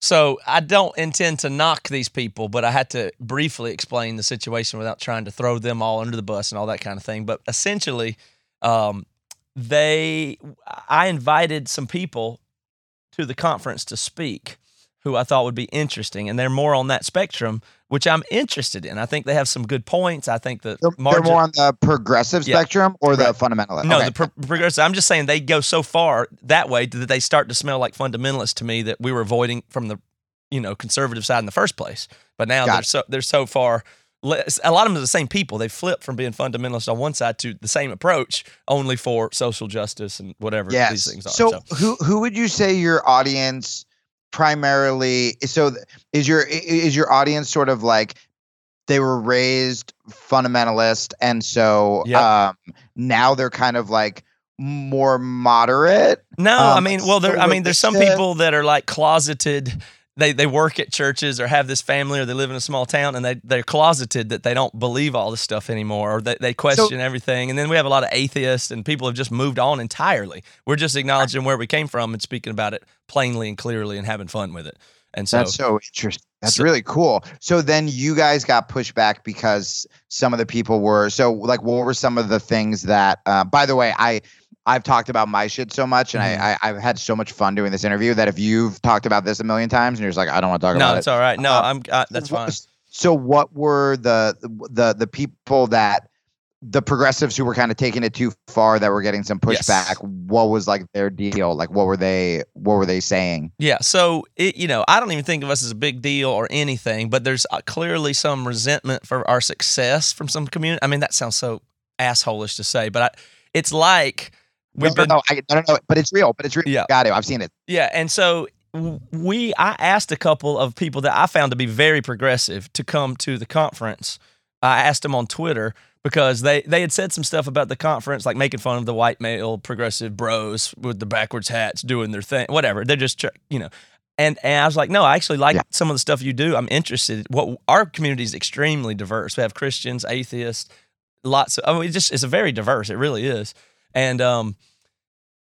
so I don't intend to knock these people, but I had to briefly explain the situation without trying to throw them all under the bus and all that kind of thing. But essentially, um, they I invited some people to the conference to speak who I thought would be interesting, and they're more on that spectrum, which I'm interested in. I think they have some good points. I think the they're, they're more on the progressive Yeah. spectrum or the fundamentalist. no, Okay. the pro- progressive. I'm just saying they go so far that way that they start to smell like fundamentalists to me that we were avoiding from the, you know, conservative side in the first place. But now Got they're it. so they're so far. less- A lot of them are the same people. They flip from being fundamentalist on one side to the same approach, only for social justice and whatever yes. these things are. So, who who would you say your audience primarily? So is your is your audience sort of like they were raised fundamentalist, and so Yep. um, now they're kind of like more moderate. No, Um, I mean, well, there. I mean, there's some people that are like closeted. They they work at churches or have this family or they live in a small town and they they're closeted that they don't believe all this stuff anymore or they, they question everything. And then we have a lot of atheists and people have just moved on entirely. We're just acknowledging where we came from and speaking about it plainly and clearly and having fun with it. And so That's so interesting. That's So- really cool. So then you guys got pushed back because some of the people were so like what were some of the things that uh, by the way, I I've talked about my shit so much and Mhm. I, I I've had so much fun doing this interview that if you've talked about this a million times and you're just like, I don't want to talk no, about it. No, it's all right. No, Uh, I'm uh, that's fine. [LAUGHS] So what were the the the people that the progressives who were kind of taking it too far that were getting some Yes. pushback? What was like their deal? Like what were they what were they saying? Yeah, so it, you know, I don't even think of us as a big deal or anything, but there's uh, clearly some resentment for our success from some community. I mean, that sounds so assholish to say, but I, it's like we've no, been no, no, I, no, no, but it's real. But it's real. Yeah. Got it. I've seen it. yeah, and so we I asked a couple of people that I found to be very progressive to come to the conference. I asked them on Twitter because they they had said some stuff about the conference, like making fun of the white male progressive bros with the backwards hats doing their thing, whatever. They're just you know. And, and I was like, no, I actually like Yeah. some of the stuff you do. I'm interested. What our community is extremely diverse. We have Christians, atheists, lots of. I mean, it just it's a very diverse. It really is. And um,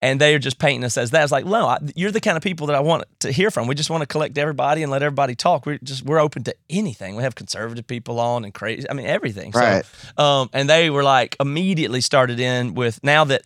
and they are just painting us as that. I was like, no, I, you're the kind of people that I want to hear from. We just want to collect everybody and let everybody talk. We're just we're open to anything. We have conservative people on and crazy. I mean, everything. Right. So, um, and they were like immediately started in with now that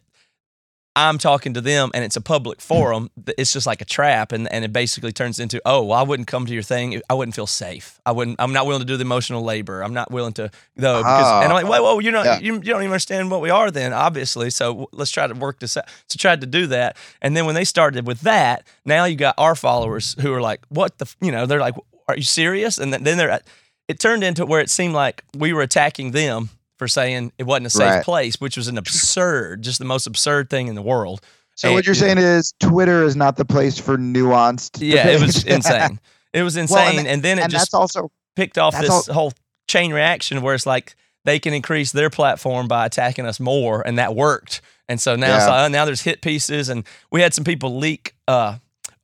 I'm talking to them and it's a public hmm. forum, it's just like a trap, and and it basically turns into, oh, well, I wouldn't come to your thing. I wouldn't feel safe. I wouldn't. I'm not willing to do the emotional labor. I'm not willing to though. Because, ah. and I'm like, whoa, whoa, you're not. Yeah. You, you don't even understand what we are then, obviously. So let's try to work this out. So tried to do that, and then when they started with that, now you got our followers who are like, what the, you know, they're like, are you serious? And then then they're. It turned into where it seemed like we were attacking them for saying it wasn't a safe Right. place, which was an absurd, just the most absurd thing in the world. So And- what you're saying is Twitter is not the place for nuanced. Yeah, it was [LAUGHS] insane. It was insane, Well, and, and then it and just that's also picked off this whole chain reaction where it's like they can increase their platform by attacking us more, and that worked. And so now, Yeah. like, oh, now there's hit pieces, and we had some people leak uh,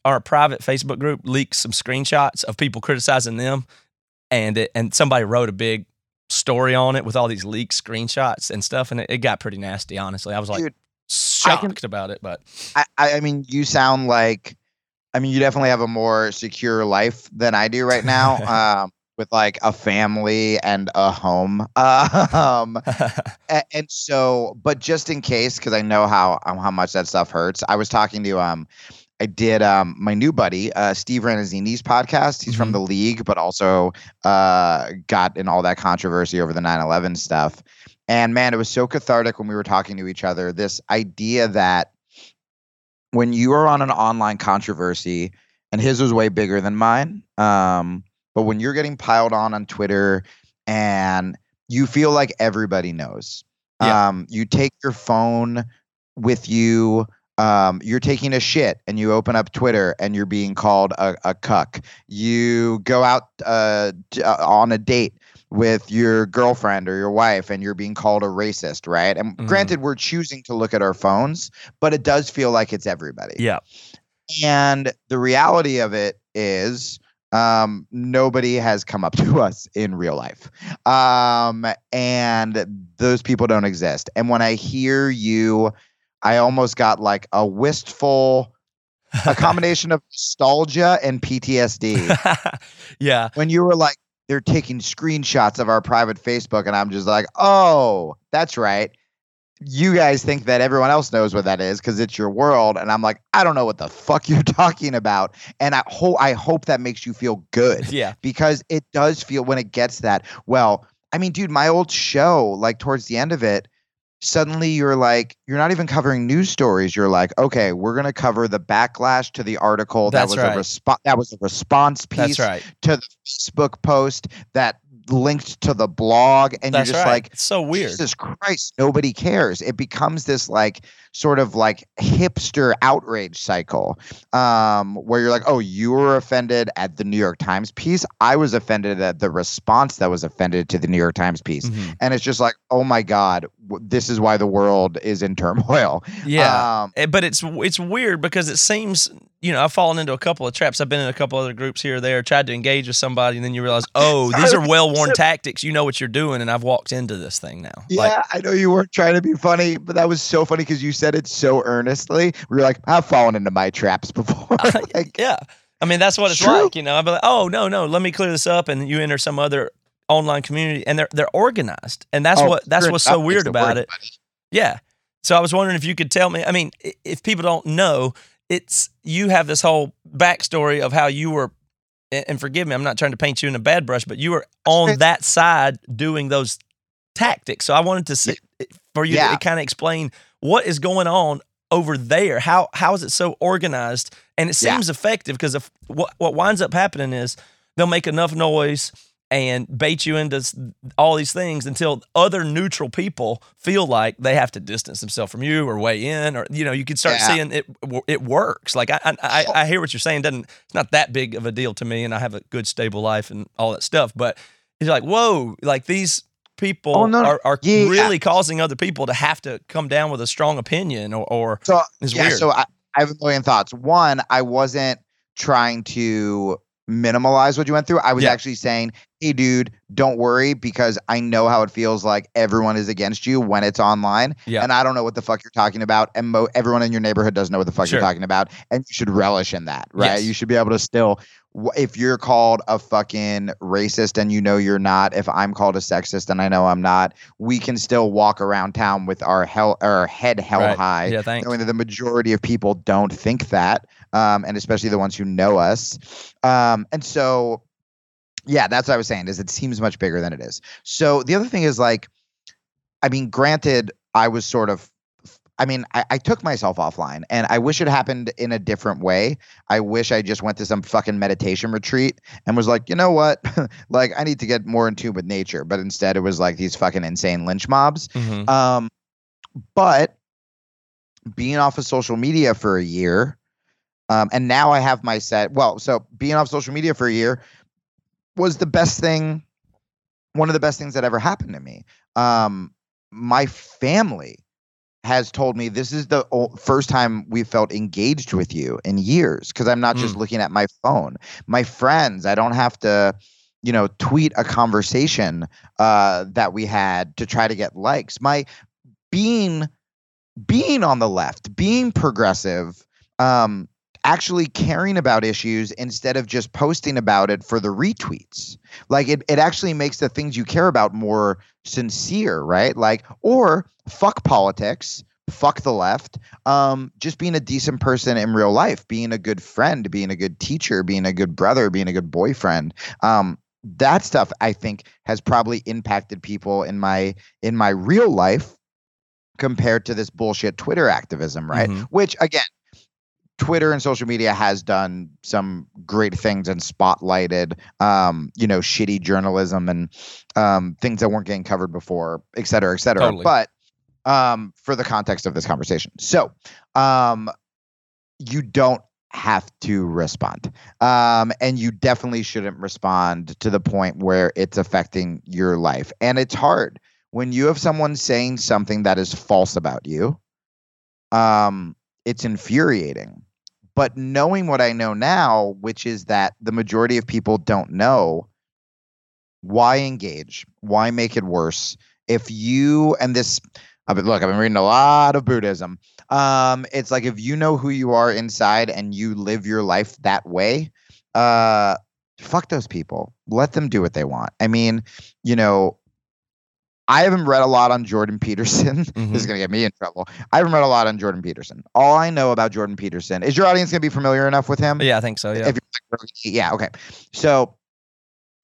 our private Facebook group leak some screenshots of people criticizing them, and it, and somebody wrote a big story on it with all these leaked screenshots and stuff, and it, it got pretty nasty. Honestly, I was like Dude, shocked about it, but I, I mean, you sound like, I mean, you definitely have a more secure life than I do right now, [LAUGHS] um, with like a family and a home. [LAUGHS] Um, [LAUGHS] a- and so, but just in case, because I know how um, how much that stuff hurts. I was talking to um, I did um my new buddy uh Steve Rannazzisi's podcast. He's from Mhm. the league, but also uh got in all that controversy over the 9/11 stuff. And man, it was so cathartic when we were talking to each other. This idea that when you are on an online controversy, and his was way bigger than mine. Um, but when you're getting piled on on Twitter and you feel like everybody knows, Yeah. um, you take your phone with you. Um, you're taking a shit and you open up Twitter and you're being called a, a cuck. You go out uh, uh, on a date with your girlfriend or your wife and you're being called a racist, right? And Mhm. granted, we're choosing to look at our phones, but it does feel like it's everybody. yeah, And the reality of it is, um, nobody has come up [LAUGHS] to us in real life. Um, and those people don't exist. And when I hear you, I almost got like a wistful, [LAUGHS] a combination of nostalgia and PTSD. [LAUGHS] yeah, when you were like, they're taking screenshots of our private Facebook, and I'm just like, oh, that's right. You guys think that everyone else knows what that is because it's your world, and I'm like, I don't know what the fuck you're [LAUGHS] talking about, and I hope I hope that makes you feel good yeah, because it does feel when it gets that. Well, I mean, dude, my old show, like towards the end of it, suddenly you're like, you're not even covering news stories. You're like, okay, we're gonna cover the backlash to the article That's that was right. a response. That was a response piece right. to the Facebook post that linked to the blog, and That's you're just right. like, it's so weird. Jesus Christ, nobody cares. It becomes this like sort of like hipster outrage cycle, um, where you're like, oh, you were offended at the New York Times piece. I was offended at the response that was offended to the New York Times piece, Mhm. and it's just like, oh my God, w- this is why the world is in [LAUGHS] turmoil. Yeah, Um, Eh, but it's it's weird because it seems you know I've fallen into a couple of traps. I've been in a couple other groups here or there, tried to engage with somebody, and then you realize, [LAUGHS] oh, these are well worn tactics. You know what you're doing, and I've walked into this thing now. Yeah, Like, I know you weren't trying to be funny, but that was so funny because you said it so earnestly. We were like, I've fallen into my traps [LAUGHS] before. [LAUGHS] like, yeah. I mean, that's what it's True. like. You know, I'd be like, oh no, no, let me clear this up, and you enter some other online community, and they're they're organized, and that's oh, what that's what's so weird it about it. Yeah. So I was wondering if you could tell me. I mean, if people don't know, it's you have this whole backstory of how you were, and forgive me, I'm not trying to paint you in a bad brush, but you were on that side doing those tactics. So I wanted to see for you Yeah. to kind of explain what is going on over there. How how is it so organized? And it Yeah. seems effective because if what what winds up happening is they'll make enough noise and bait you into all these things until other neutral people feel like they have to distance themselves from you or weigh in or you know you can start Yeah. seeing it it works like I, I I hear what you're saying doesn't it's not that big of a deal to me and I have a good stable life and all that stuff but it's like whoa like these people Oh, no, are, are Yeah. really causing other people to have to come down with a strong opinion or, or So yeah, weird so I, I have a million thoughts. One, I wasn't trying to minimalize what you went through. I was Yeah. actually saying, "Hey, dude, don't worry because I know how it feels like everyone is against you when it's online, Yeah. and I don't know what the fuck you're talking about, and mo- everyone in your neighborhood doesn't know what the fuck Sure. you're talking about, and you should relish in that, right? Yes. You should be able to still." If you're called a fucking racist and you know you're not, if I'm called a sexist and I know I'm not, we can still walk around town with our hell our head held Right. high yeah thanks knowing that the majority of people don't think that, um, and especially the ones who know us. Um, and so, yeah, that's what I was saying. Is it seems much bigger than it is. So the other thing is like, I mean, granted, I was sort of. I mean, I, I took myself offline, and I wish it happened in a different way. I wish I just went to some fucking meditation retreat and was like, you know what, [LAUGHS] like I need to get more in tune with nature. But instead, it was like these fucking insane lynch mobs. Mhm. Um, but being off of social media for a year, um, and now I have my set. Well, so being off social media for a year was the best thing, one of the best things that ever happened to me. Um, my family has told me this is the first time we felt engaged with you in years because I'm not just looking at my phone. My friends, I don't have to you know, tweet a conversation uh, that we had to try to get likes. My being being on the left, being progressive, um, actually caring about issues instead of just posting about it for the retweets. Like it, it actually makes the things you care about more sincere, right? Like, or fuck politics, fuck the left. Um, just being a decent person in real life, being a good friend, being a good teacher, being a good brother, being a good boyfriend. Um, that stuff I think has probably impacted people in my in my real life compared to this bullshit Twitter activism, right? Mhm. Which again, Twitter and social media has done some great things and spotlighted, um, you know, shitty journalism and um, things that weren't getting covered before, et cetera, et cetera. Totally. But um, for the context of this conversation, so um, you don't have to respond, um, and you definitely shouldn't respond to the point where it's affecting your life, and it's hard when you have someone saying something that is false about you. Um, it's infuriating. But knowing what I know now, which is that the majority of people don't know, why engage? Why make it worse? If you and this, I mean, look, I've been reading a lot of Buddhism. Um, it's like if you know who you are inside and you live your life that way, uh, fuck those people. Let them do what they want. I mean, you know, I haven't read a lot on Jordan Peterson. Mhm. [LAUGHS] This is gonna get me in trouble. I haven't read a lot on Jordan Peterson. All I know about Jordan Peterson is your audience gonna be familiar enough with him. Yeah, I think so. Yeah. If you're yeah, okay. So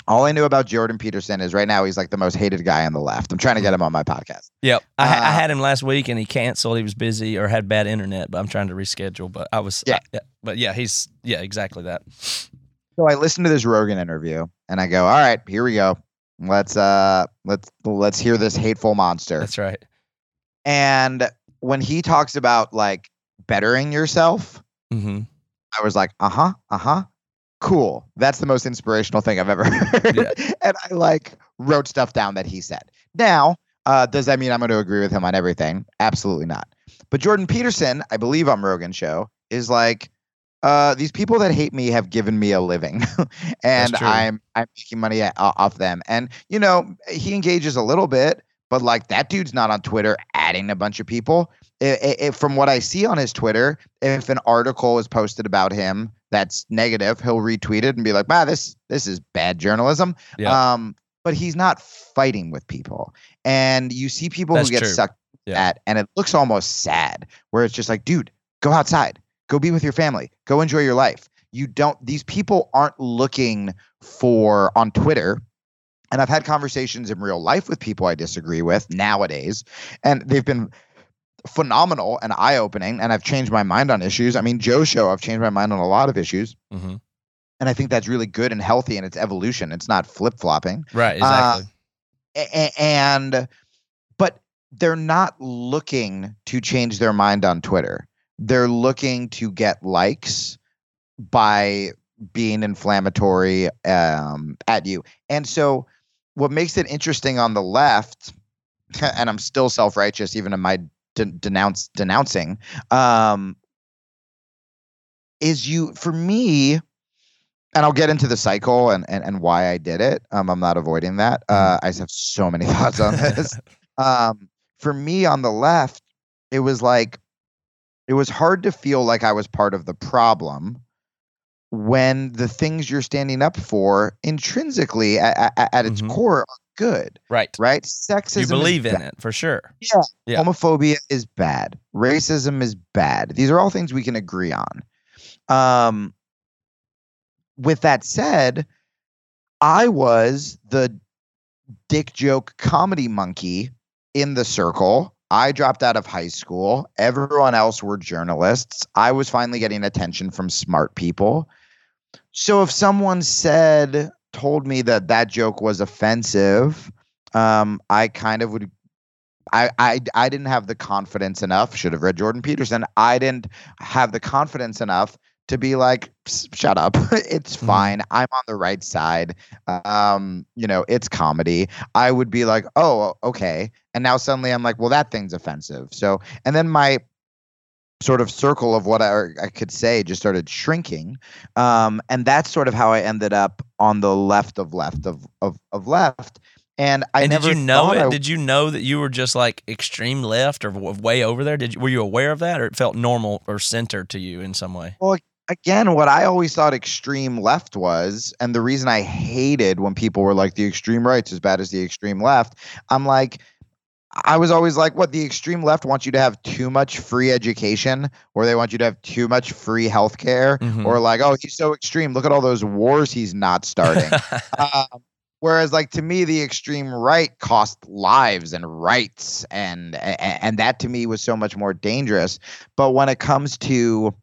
all I knew about Jordan Peterson is right now he's like the most hated guy on the left. I'm trying to get him on my podcast. Yep. I, ha- I Uh, had him last week and he canceled. He was busy or had bad internet, but I'm trying to reschedule. But I was, Yeah. I- yeah. But yeah, he's, yeah, exactly that. So I listened to this Rogan interview and I go, all right, here we go. Let's uh let's let's hear this hateful monster. That's right. And when he talks about like bettering yourself, hmm I was like, uh huh, uh huh. Cool. That's the most inspirational thing I've ever [LAUGHS] heard. Yeah. and I like wrote stuff down that he said. Now, uh, does that mean I'm going to agree with him on everything? Absolutely not. But Jordan Peterson, I believe on Rogan show, is like, uh, these people that hate me have given me a living, [LAUGHS] and. I'm I'm making money off them. And you know, he engages a little bit, but like that dude's not on Twitter adding a bunch of people. I i i- from what I see on his Twitter, if an article is posted about him that's negative, he'll retweet it and be like, "Wow, this this is bad journalism." Yeah. Um, but he's not fighting with people, and you see people That's who get true. sucked Yeah. at, and it looks almost sad, where it's just like, "Dude, go outside, go be with your family, go enjoy your life." You don't; these people aren't looking for on Twitter. And I've had conversations in real life with people I disagree with nowadays, and they've been phenomenal and eye opening. And I've changed my mind on issues. I mean, Joe's show, I've changed my mind on a lot of issues. hmm And I think that's really good and healthy in its evolution. It's not flip flopping. Right. Uh, Exactly. A- and, but they're not looking to change their mind on Twitter. They're looking to get likes by being inflammatory um, at you. And so, what makes it interesting on the left, [LAUGHS] and I'm still self righteous even in my de- denounce denouncing, um, is you for me, and I'll get into the cycle and and, and why I did it. Um, I'm not avoiding that. Uh, I have so many [LAUGHS] thoughts on this. um, for me on the left, it was like it was hard to feel like I was part of the problem when the things you're standing up for intrinsically at, at, at its Mhm. core are good, right. right? Sexism You believe in it for sure. Yeah. Yeah. Homophobia is bad. Racism is bad. These are all things we can agree on. Um, with that said, I was the dick joke comedy monkey in the circle. I dropped out of high school. Everyone else were journalists. I was finally getting attention from smart people. So if someone said, told me that that joke was offensive, um, I kind of would I, I I didn't have the confidence enough. Should have read Jordan Peterson. I didn't have the confidence enough to be like, shut up. [LAUGHS] it's Mhm. fine. I'm on the right side. Um, you know, it's comedy. I would be like, oh, okay. And now suddenly I'm like, well, that thing's offensive. So, and then my sort of circle of what I, I could say just started shrinking. Um, and that's sort of how I ended up on the left of left of of, of left. And I and did you know it? I- did you know that you were just like extreme left or way over there? Did you, were you aware of that, or it felt normal or center to you in some way? Again, what I always thought extreme left was, and the reason I hated when people were like the extreme right's as bad as the extreme left, I'm like, I was always like, what the extreme left wants you to have too much free education, or they want you to have too much free healthcare, Mhm. or like, oh, he's so extreme. Look at all those wars he's not starting. [LAUGHS] um, whereas, like to me, the extreme right cost lives and rights, and a- a- and that to me was so much more dangerous. But when it comes to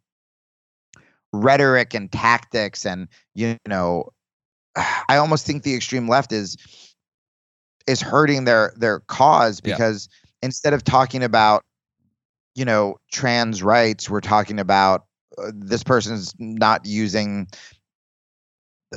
rhetoric and tactics, and you know, [SIGHS] I almost think the extreme left is is hurting their their cause Yeah. because instead of talking about you know trans rights, we're talking about uh, this person's not using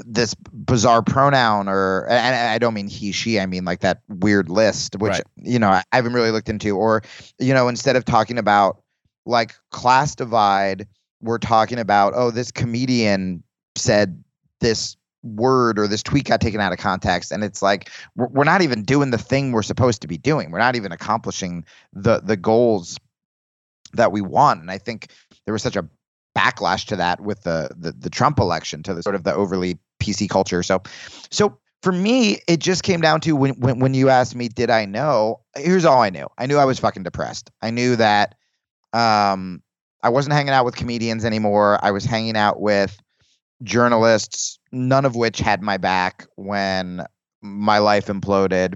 this bizarre pronoun or and I don't mean he she I mean like that weird list which Right. you know I haven't really looked into or you know instead of talking about like class divide we're talking about oh this comedian said this word or this tweet got taken out of context and it's like we're, not even doing the thing we're supposed to be doing we're not even accomplishing the the goals that we want and I think there was such a backlash to that with the, the the Trump election to the sort of the overly PC culture. So so for me, it just came down to when when when you asked me, did I know? Here's all I knew. I knew I was fucking depressed. I knew that um I wasn't hanging out with comedians anymore. I was hanging out with journalists, none of which had my back when my life imploded.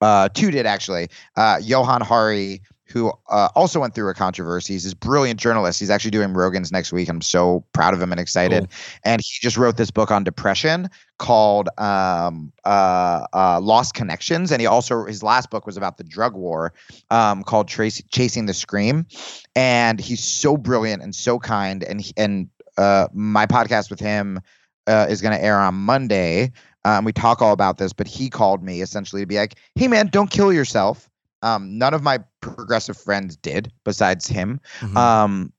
Uh, two did actually. Uh, Johan Hari, who uh, also went through a controversy. He's this brilliant journalist. He's actually doing Rogan's next week. I'm so proud of him and excited. And he just wrote this book on depression called um, uh, uh, Lost Connections. And he also his last book was about the drug war um, called Trace, Chasing the Scream. And he's so brilliant and so kind. And he, and uh, my podcast with him uh, is going to air on Monday. Um, we talk all about this, but he called me essentially to be like, "Hey, man, don't kill yourself." Um, none of my progressive friends did, besides him. Mhm. Um,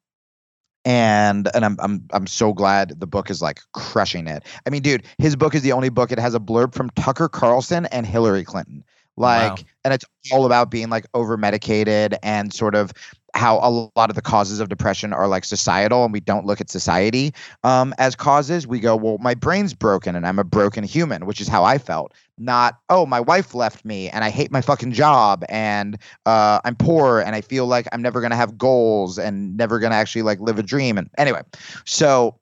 and and I'm I'm I'm so glad the book is like crushing it. I mean, dude, his book is the only book it has a blurb from Tucker Carlson and Hillary Clinton. Like, Wow. and it's all about being like over medicated and sort of how a lot of the causes of depression are like societal, and we don't look at society um, as causes. We go, well, my brain's broken and I'm a broken human, which is how I felt. Not, oh, my wife left me and I hate my fucking job and uh, I'm poor and I feel like I'm never gonna have goals and never gonna actually like live a dream. And anyway, so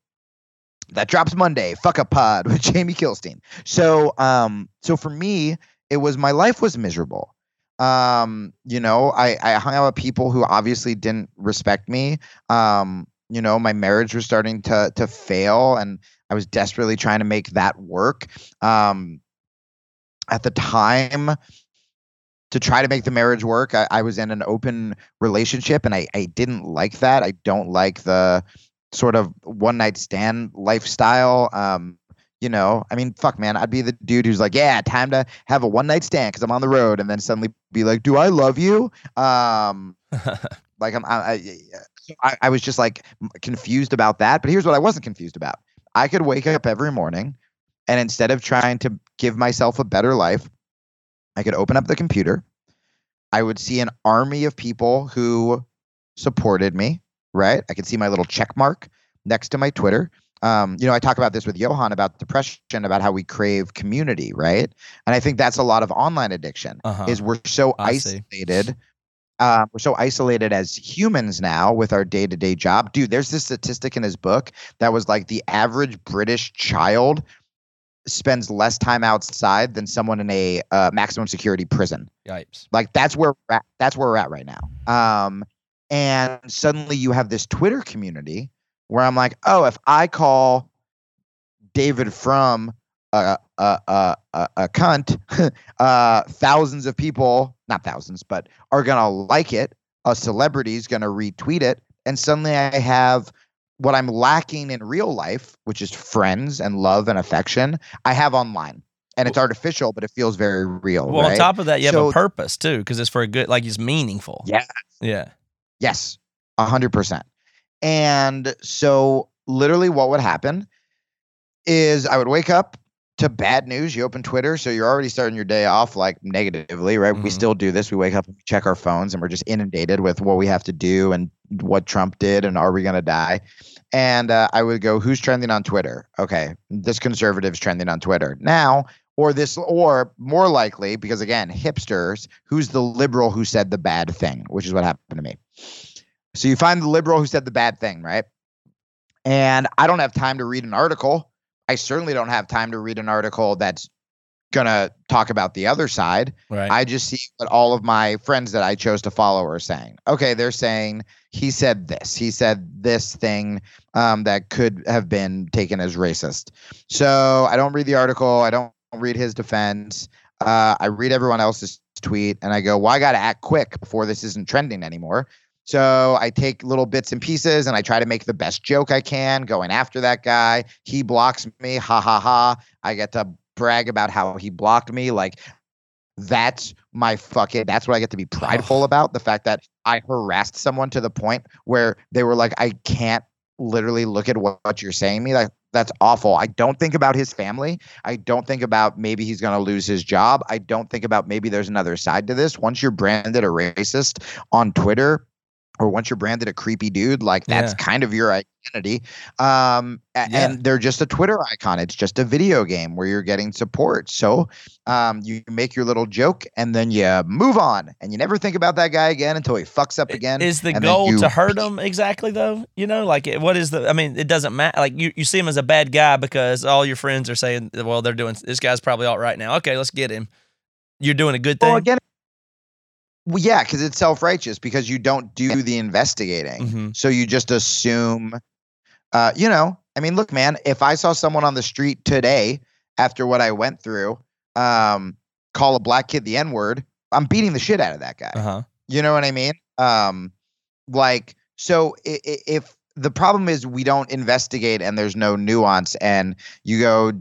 that drops Monday. Fuck a pod [LAUGHS] with Jamie Kilstein. So, um, so for me, it was my life was miserable. Um, you know, I I hung out with people who obviously didn't respect me. Um, you know, my marriage was starting to to fail, and I was desperately trying to make that work. Um, at the time, to try to make the marriage work, I, I was in an open relationship, and I I didn't like that. I don't like the sort of one night stand lifestyle. Um, you know, I mean, fuck, man, I'd be the dude who's like, yeah, time to have a one night stand because I'm on the road, and then suddenly be like, do I love you? Um, [LAUGHS] like I'm, I, I, I, I was just like confused about that. But here's what I wasn't confused about: I could wake up every morning, and instead of trying to give myself a better life, I could open up the computer. I would see an army of people who supported me. Right, I could see my little check mark next to my Twitter um, you know, I talk about this with Johan about depression, about how we crave community, right? And I think that's a lot of online addiction. Uh-huh. Is we're so I isolated. Uh, we're so isolated as humans now with our day to day job. Dude, there's this statistic in his book that was like the average British child spends less time outside than someone in a uh, maximum security prison. Yipes. Like that's where we're at, that's where we're at right now. Um, and suddenly you have this Twitter community where I'm like, oh, if I call David from a a a, a, a cunt, [LAUGHS] uh, thousands of people, not thousands, but are gonna like it. A celebrity's gonna retweet it, and suddenly I have what I'm lacking in real life, which is friends and love and affection. I have online, and it's artificial, but it feels very real. Well, on top of that, you have a purpose too, because it's for a good, like it's meaningful. Yeah. Yeah. Yes. A hundred percent. And so literally what would happen is I would wake up to bad news. You open Twitter, so you're already starting your day off like negatively, right? We Mhm. still do this. We wake up, we check our phones, and we're just inundated with what we have to do and what Trump did, and are we gonna die? And uh, I would go, who's trending on Twitter? Okay, this conservative's trending on Twitter now, or this, or more likely, because again, hipsters. Who's the liberal who said the bad thing? Which is what happened to me. So you find the liberal who said the bad thing, right? And I don't have time to read an article. I certainly don't have time to read an article that's gonna talk about the other side. Right. I just see what all of my friends that I chose to follow are saying. Okay, they're saying he said this. He said this thing um, that could have been taken as racist. So I don't read the article. I don't read his defense. Uh, I read everyone else's tweet and I go, well, I got to act quick before this isn't trending anymore. So I take little bits and pieces and I try to make the best joke I can going after that guy. He blocks me. Ha ha ha. I get to brag about how he blocked me. Like, that's my fucking that's what I get to be prideful [SIGHS] about. The fact that I harassed someone to the point where they were like, I can't literally look at what, what you're saying to me. Like that's awful. I don't think about his family. I don't think about maybe he's gonna lose his job. I don't think about maybe there's another side to this. Once you're branded a racist on Twitter, or once you're branded a creepy dude, like that's Yeah. kind of your identity. Um, Yeah. and they're just a Twitter icon. It's just a video game where you're getting support. So um, you make your little joke and then you move on, and you never think about that guy again until he fucks up again. Is the goal you- to hurt him exactly though? You know, like what is the? I mean, it doesn't matter. Like you, you see him as a bad guy because all your friends are saying, well, they're doing this guy's probably all right now. Okay, let's get him. You're doing a good thing. Well, again, well, yeah, because it's self righteous because you don't do the investigating. Mhm. So you just assume, uh, you know, I mean, look, man, if I saw someone on the street today after what I went through, um, call a black kid the N word, I'm beating the shit out of that guy. Uh huh. You know what I mean? Um, like, so if the problem is we don't investigate and there's no nuance, and you go,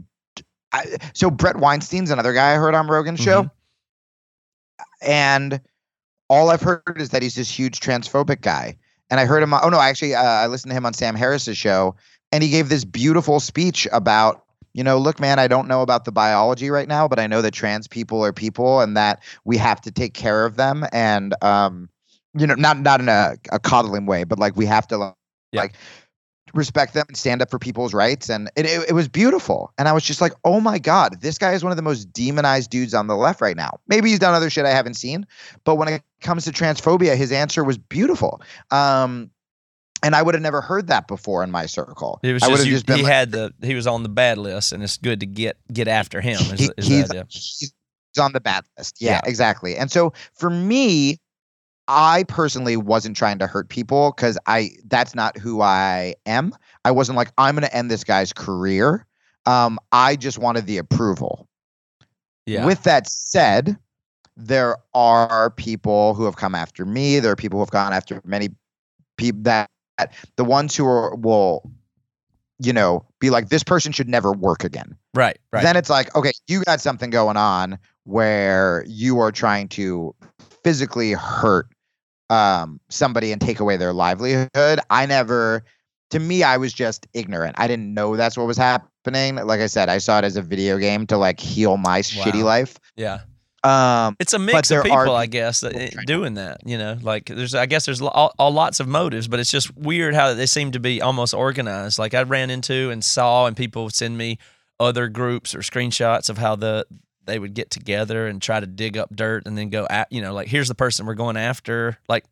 I, so Bret Weinstein's another guy I heard on Rogan's show, and all I've heard is that he's this huge transphobic guy. And I heard him. On, oh no, actually, uh, I listened to him on Sam Harris's show, and he gave this beautiful speech about, you know, look, man, I don't know about the biology right now, but I know that trans people are people, and that we have to take care of them, and um, you know, not not in a, a coddling way, but like we have to like, Yeah. like respect them and stand up for people's rights, and it, it it was beautiful. And I was just like, oh my god, this guy is one of the most demonized dudes on the left right now. Maybe he's done other shit I haven't seen, but when it comes to transphobia, his answer was beautiful. Um, and I would have never heard that before in my circle. It was I just, you, just been he like, had the he was on the bad list, and it's good to get get after him. Is, he- is the he's, idea. he's on the bad list. Yeah, Yeah. exactly. And so for me, I personally wasn't trying to hurt people because I that's not who I am. I wasn't like I'm going to end this guy's career. Um, I just wanted the approval. Yeah. With that said, there are people who have come after me. There are people who have gone after many people that the ones who are will, you know, be like this person should never work again right. Right. then it's like okay you got something going on where you are trying to physically hurt um, somebody and take away their livelihood i never to me i was just ignorant i didn't know that's what was happening like i said i saw it as a video game to like heal my shitty life yeah. um, It's a mix of people, I guess, that, eh, doing that. You know, like there's, I guess there's all, all lots of motives, but it's just weird how they seem to be almost organized. Like I ran into and saw, and people send me other groups or screenshots of how the they would get together and try to dig up dirt and then go at, you know, like here's the person we're going after. Like,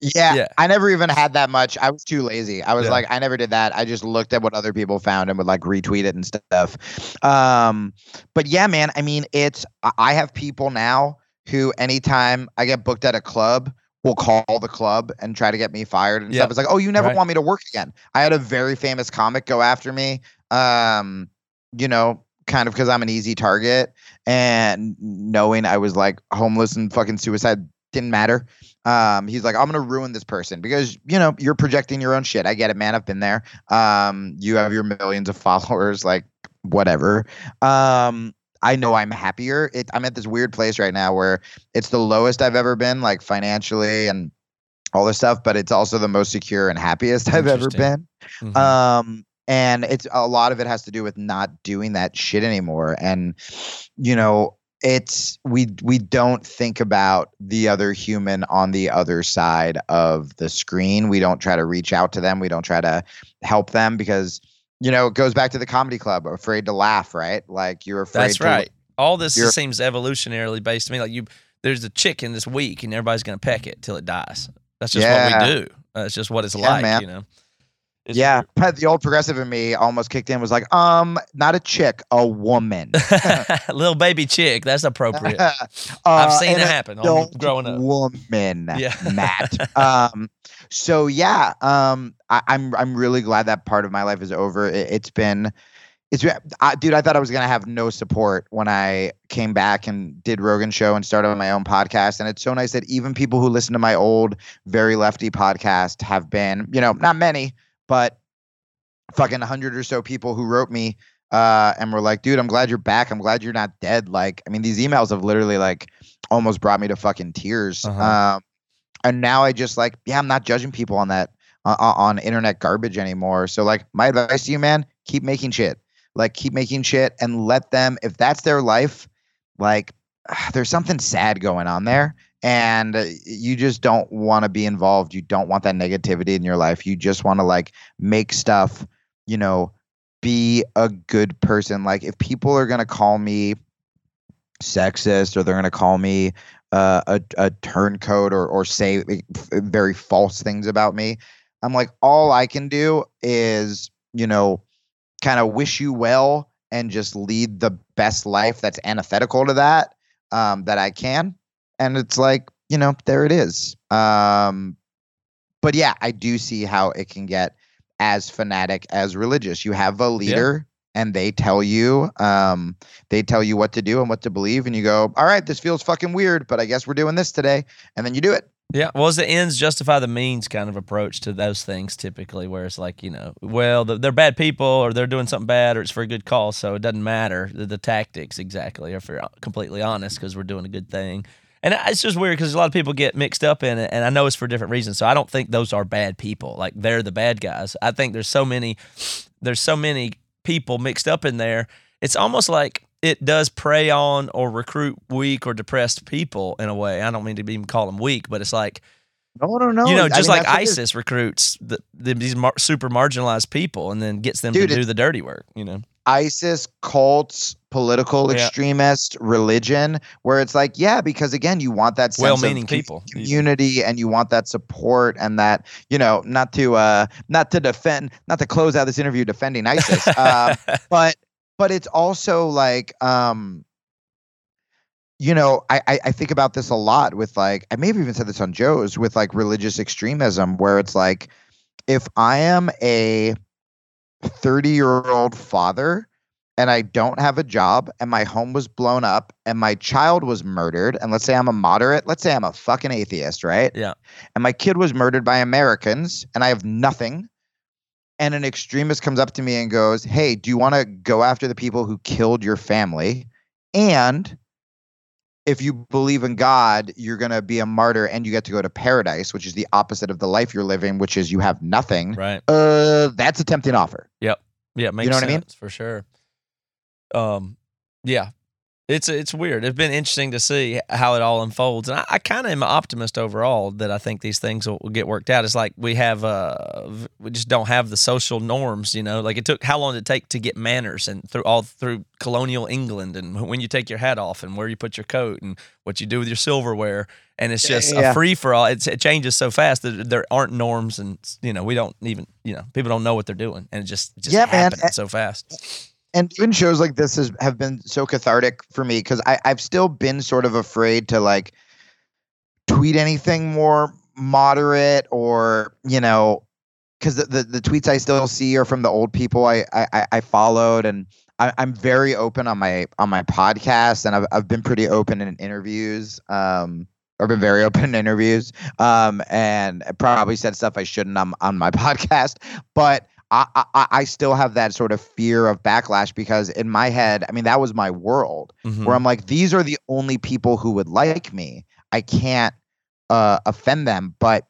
yeah, Yeah. i never even had that much i was too lazy i was Yeah. like i never did that i just looked at what other people found and would like retweet it and stuff um but yeah man i mean it's i I have people now who anytime i get booked at a club will call the club and try to get me fired and Yeah. stuff it's like oh you never Right. want me to work again i had a very famous comic go after me um you know kind of because i'm an easy target and knowing i was like homeless and fucking suicide didn't matter um he's like i'm gonna ruin this person because you know you're projecting your own shit. I get it man. I've been there. Um you have your millions of [LAUGHS] followers like whatever. Um i know i'm happier. It, i'm at this weird place right now where it's the lowest i've ever been like financially and all this stuff, but it's also the most secure and happiest [LAUGHS] I've ever been. Mhm. Um, and it's a lot of it has to do with not doing that shit anymore. And you know, it's we we don't think about the other human on the other side of the screen. We don't try to reach out to them. We don't try to help them because you know it goes back to the comedy club. Afraid to laugh, right? Like you're afraid. That's to, right. All this seems evolutionarily based to me. Like you, there's a chicken this week, and everybody's gonna peck it till it dies. That's just what we do. That's just what it's Yeah, like, man. you know. It's Yeah, but the old progressive in me almost kicked in. Was like, um, not a chick, a woman. [LAUGHS] Little baby chick. That's appropriate. [LAUGHS] Uh, I've seen it happen growing up. Woman, Yeah. Matt. [LAUGHS] um, so yeah, um, I, I'm I'm really glad that part of my life is over. It, it's been, it's I, dude. I thought I was gonna have no support when I came back and did Rogan show and started my own podcast. And it's so nice that even people who listen to my old very lefty podcast have been, you know, not many, but fucking hundred or so people who wrote me uh, and were like, dude, I'm glad you're back. I'm glad you're not dead. Like, I mean, these emails have literally like almost brought me to fucking tears. Uh-huh. Um, and now I just like, yeah, I'm not judging people on that uh, uh, on internet garbage anymore. So like, my advice to you, man, keep making shit. Like, keep making shit and let them. If that's their life, like, [SIGHS] there's something sad going on there. And uh, you just don't want to be involved. You don't want that negativity in your life. You just want to like make stuff, you know, be a good person. Like if people are gonna call me sexist or they're gonna call me uh, a a turncoat or or say very false things about me, I'm like all I can do is you know kind of wish you well and just lead the best life that's antithetical to that um, that I can. And it's like you know there it is. Um, but yeah, I do see how it can get as fanatic as religious. You have a leader and they tell you um they tell you what to do and what to believe and you go, "All right, this feels fucking weird, but I guess we're doing this today." And then you do it. Yeah, well, it's the ends justify the means kind of approach to those things typically, where it's like, you know, well, they're bad people or they're doing something bad or it's for a good cause. So it doesn't matter the, the tactics exactly, if you're completely honest, because we're doing a good thing. And it's just weird because a lot of people get mixed up in it. And I know it's for different reasons. So I don't think those are bad people. Like they're the bad guys. I think there's so many, there's so many people mixed up in there. It's almost like it does prey on or recruit weak or depressed people in a way. I don't mean to even call them weak, but it's like, No, no, no. you know, I just mean, like that's what it is. ISIS recruits the, the, these mar- super marginalized people and then gets them Dude, to do the dirty work. You know, ISIS, cults, political Yeah. extremist, religion, where it's like, yeah, because again, you want that sense well-meaning of people. community and you want that support and that, you know, not to uh not to defend, not to close out this interview defending ISIS. uh, [LAUGHS] but but it's also like um you know, I, I I think about this a lot with like I may have even said this on Joe's with like religious extremism, where it's like if I am a 30 year old father and I don't have a job and my home was blown up and my child was murdered, and let's say I'm a moderate, let's say I'm a fucking atheist, right? Yeah. And my kid was murdered by Americans and I have nothing. And an extremist comes up to me and goes, Hey, do you want to go after the people who killed your family? And if you believe in God, you're going to be a martyr and you get to go to paradise, which is the opposite of the life you're living, which is you have nothing. right? Uh, that's a tempting offer. Yep. Yeah, makes know what sense I mean? for sure. Um, yeah, it's it's weird. It's been interesting to see how it all unfolds, and I, I kind of am an optimist overall that I think these things will, will get worked out. It's like we have uh we just don't have the social norms, you know. Like it took how long did it take to get manners and through all through colonial England and when you take your hat off and where you put your coat and what you do with your silverware. And it's just Yeah. a free for all. It's, it changes so fast that there aren't norms, and you know we don't even you know people don't know what they're doing, and it just it just Yeah, man. happens so fast. And even shows like this has have been so cathartic for me because I've still been sort of afraid to like tweet anything more moderate or you know because the, the the tweets I still see are from the old people I I, I followed. And I, I'm very open on my on my podcast and I've I've been pretty open in interviews um I've been very [LAUGHS] open in interviews um and probably said stuff I shouldn't on on my [LAUGHS] podcast. But I, I I still have that sort of fear of backlash because in my head, I mean, that was my world Mhm. where I'm like, these are the only people who would like me. I can't uh, offend them, but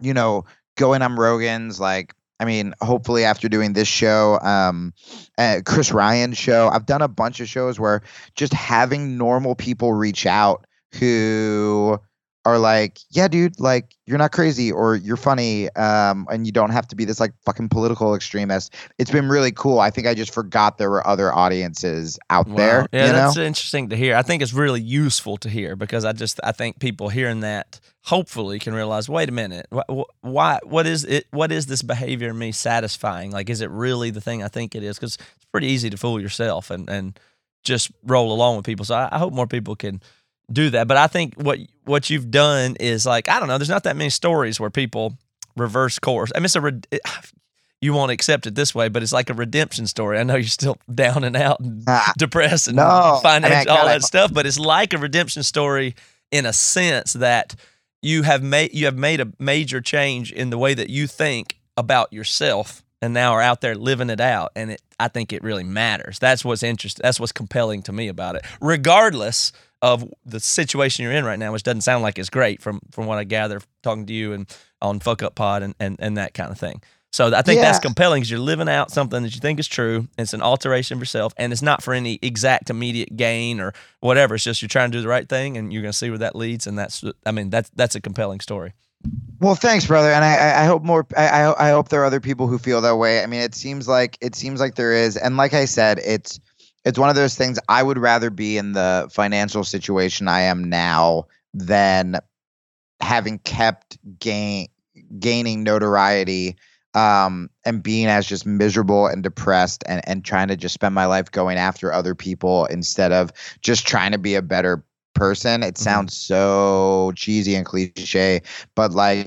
you know, going on Rogan's like I mean, hopefully after doing this show, um, uh, Chris Ryan's show, I've done a bunch of shows where just having normal people reach out who are like, yeah, dude, like you're not crazy or you're funny, um, and you don't have to be this like fucking political extremist. It's been really cool. I think I just forgot there were other audiences out Wow. there. Yeah, you that's know? interesting to hear. I think it's really useful to hear because I just I think people hearing that hopefully can realize, wait a minute, wh- wh- why what is it? What is this behavior in me satisfying? Like, is it really the thing I think it is? Because it's pretty easy to fool yourself and and just roll along with people. So I, I hope more people can do that. But I think what what you've done is like I don't know. There's not that many stories where people reverse course. I mean, it's a it- [SIGHS] you won't accept it this way, but it's like a redemption story. I know you're still [LAUGHS] down and out and Ah, depressed and No, I mean, all that stuff. But it's like a redemption story in a sense that you have made you have made a major change in the way that you think about yourself, and now are out there living it out. And it, I think it really matters. That's what's interesting. That's what's compelling to me about it, regardless of the situation you're in right now, which doesn't sound like it's great from from what I gather talking to you and on Fuck Up Pod and and, and that kind of thing. So I think that's compelling because you're living out something that you think is true. It's an alteration of yourself, and it's not for any exact immediate gain or whatever. It's just you're trying to do the right thing, and you're going to see where that leads. And that's, I mean, that's that's a compelling story. Well, thanks, brother, and I, I- hope more. I, I, I hope there are other people who feel that way. I mean, it seems like it seems like there is, and like I said, it's it's one of those things. I would rather be in the financial situation I am now than having kept gain gaining notoriety um and being as just miserable and depressed and and trying to just spend my life going after other people instead of just trying to be a better person it Mhm. sounds so cheesy and cliche but like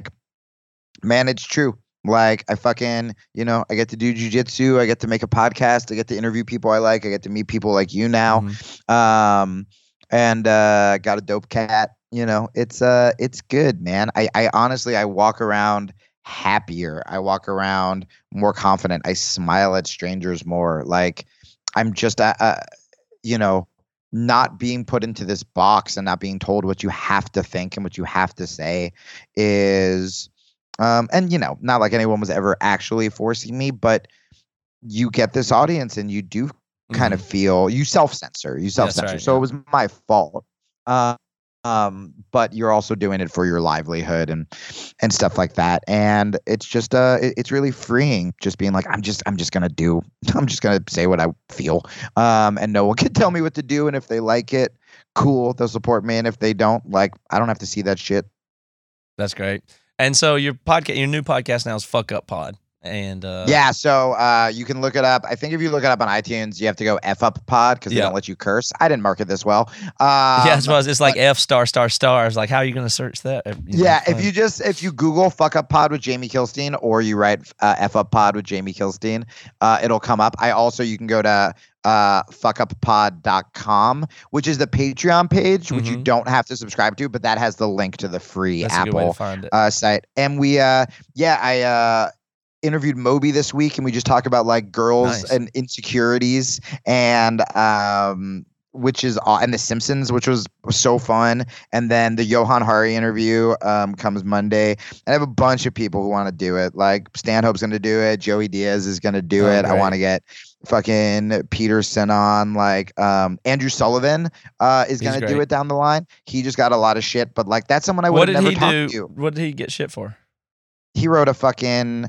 man it's true like i fucking you know i get to do jujitsu i get to make a podcast i get to interview people i like i get to meet people like you now. Mhm. um and uh got a dope cat you know it's uh it's good man. I i honestly i walk around happier. I walk around more confident. I smile at strangers more. Like i'm just uh, uh you know not being put into this box and not being told what you have to think and what you have to say is um and you know not like anyone was ever actually forcing me but you get this audience and you do kind of feel you self censor you self censor Mm-hmm. right, so yeah. it was my fault uh, um but you're also doing it for your livelihood and and stuff like that and it's just uh it- it's really freeing just being like i'm just i'm just gonna do [LAUGHS] i'm just gonna say what i feel um and no one [LAUGHS] can tell me what to do and if they like it cool they'll support me and if they don't like i don't have to see that shit That's great. And so your podcast, your new podcast now is Fuck Up Pod, and uh, yeah, so uh, you can look it up. I think if you look it up on iTunes, you have to go F up pod because they Yeah. don't let you curse. I didn't market this well. Um, yeah, it's, it's like F star star stars. Like, how are you going to search that? You know, yeah, if you just if you Google "fuck up pod" with Jamie Kilstein or you write uh, "f up pod" with Jamie Kilstein, uh, it'll come up. I also you can go to uh, fuckuppod.com, which is the Patreon page, which you Mhm. don't have to subscribe to, but that has the link to the free that's a good way to Apple uh, site. And we, uh, yeah, I uh, interviewed Moby this week, and we just talk about like girls Nice. and insecurities, and um, which is and The Simpsons, which was so fun. And then the Johann Hari interview um, comes Monday. And I have a bunch of people who want to do it. Like Stanhope's going to do it. Joey Diaz is going to do Oh, it. I want to get fucking Peterson on. Like um, Andrew Sullivan uh, is going to do it down the line. He just got a lot of shit, but like that's someone I would never he talked do? to What did he get shit for? he wrote a fucking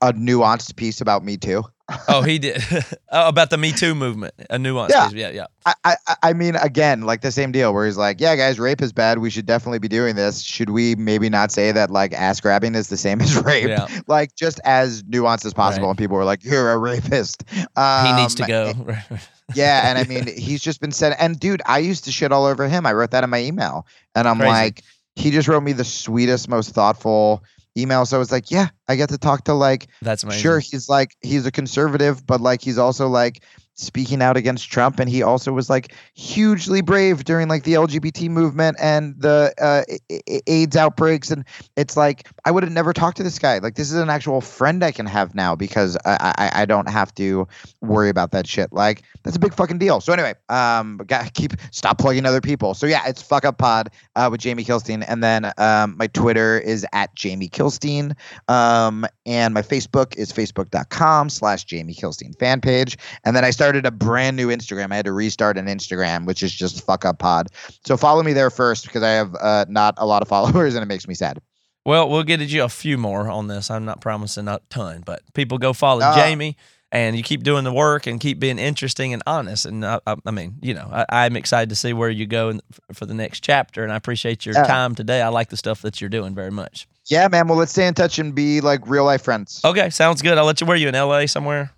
a, nuanced piece about me too. [LAUGHS] Oh, he [LAUGHS] did [LAUGHS] oh, about the Me Too movement. A nuance. Yeah. Yeah, yeah. I, I I- mean again like the same deal where he's like, yeah guys, rape is bad. We should definitely be doing this. Should we maybe not say that like ass grabbing is the same as rape? Yeah. Like just as nuanced as possible. Right. And people were like, you're a rapist. He needs to Um, go. yeah, and I mean, he's just been said. And dude, I used to shit all over him. I wrote that in my email, and I'm Crazy. like, he just wrote me the sweetest, most thoughtful email. So I was like, yeah, I get to talk to like That's amazing. Sure, he's like he's a conservative, but like he's also like speaking out against Trump, and he also was like hugely brave during like the LGBT movement and the uh, AIDS outbreaks. And it's like I would have never talked to this guy. Like this is an actual friend I can have now because I I, I don't have to worry about that shit. Like that's a big fucking deal. So anyway, um, got keep stop plugging other people. So yeah, it's fuck up pod uh, with Jamie Kilstein, and then um, my Twitter is at Jamie Kilstein, um, and my Facebook is facebook.com slash Jamie Kilstein fan page, and then I started a brand new Instagram. I had to restart an Instagram, which is just fuck up pod. So follow me there first because I have uh, not a lot of [LAUGHS] followers, and it makes me sad. Well, we'll get you a few more on this. I'm not promising a ton, but people go follow Ah. Jamie, and you keep doing the work and keep being interesting and honest. And I, I, I mean, you know, I, I'm excited to see where you go in, for the next chapter. And I appreciate your Yeah. time today. I like the stuff that you're doing very much. Yeah, man. Well, let's stay in touch and be like real life friends. Okay, sounds good. I'll let you. Where are you in LA somewhere?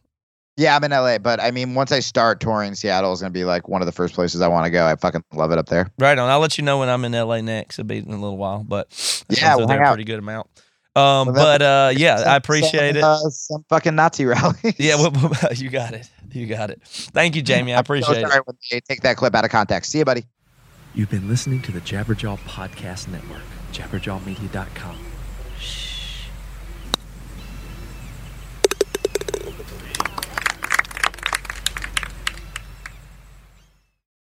Yeah, I'm in LA, but I mean, once I start touring, Seattle is gonna be like one of the first places I want to go. I fucking love it up there. Right on. I'll let you know when I'm in LA next. It'll be in a little while, but Yeah, we'll there hang a out. pretty good amount. Um, Well, but uh, yeah, Some- I appreciate some, it. Uh, [LAUGHS] some fucking Nazi rally. Yeah, well, [LAUGHS] you got it. You got it. Thank you, Jamie. I appreciate it. Sorry when they take that clip out of context. See you, buddy. You've been listening to the Jabberjaw Podcast Network, jabberjawmedia.com.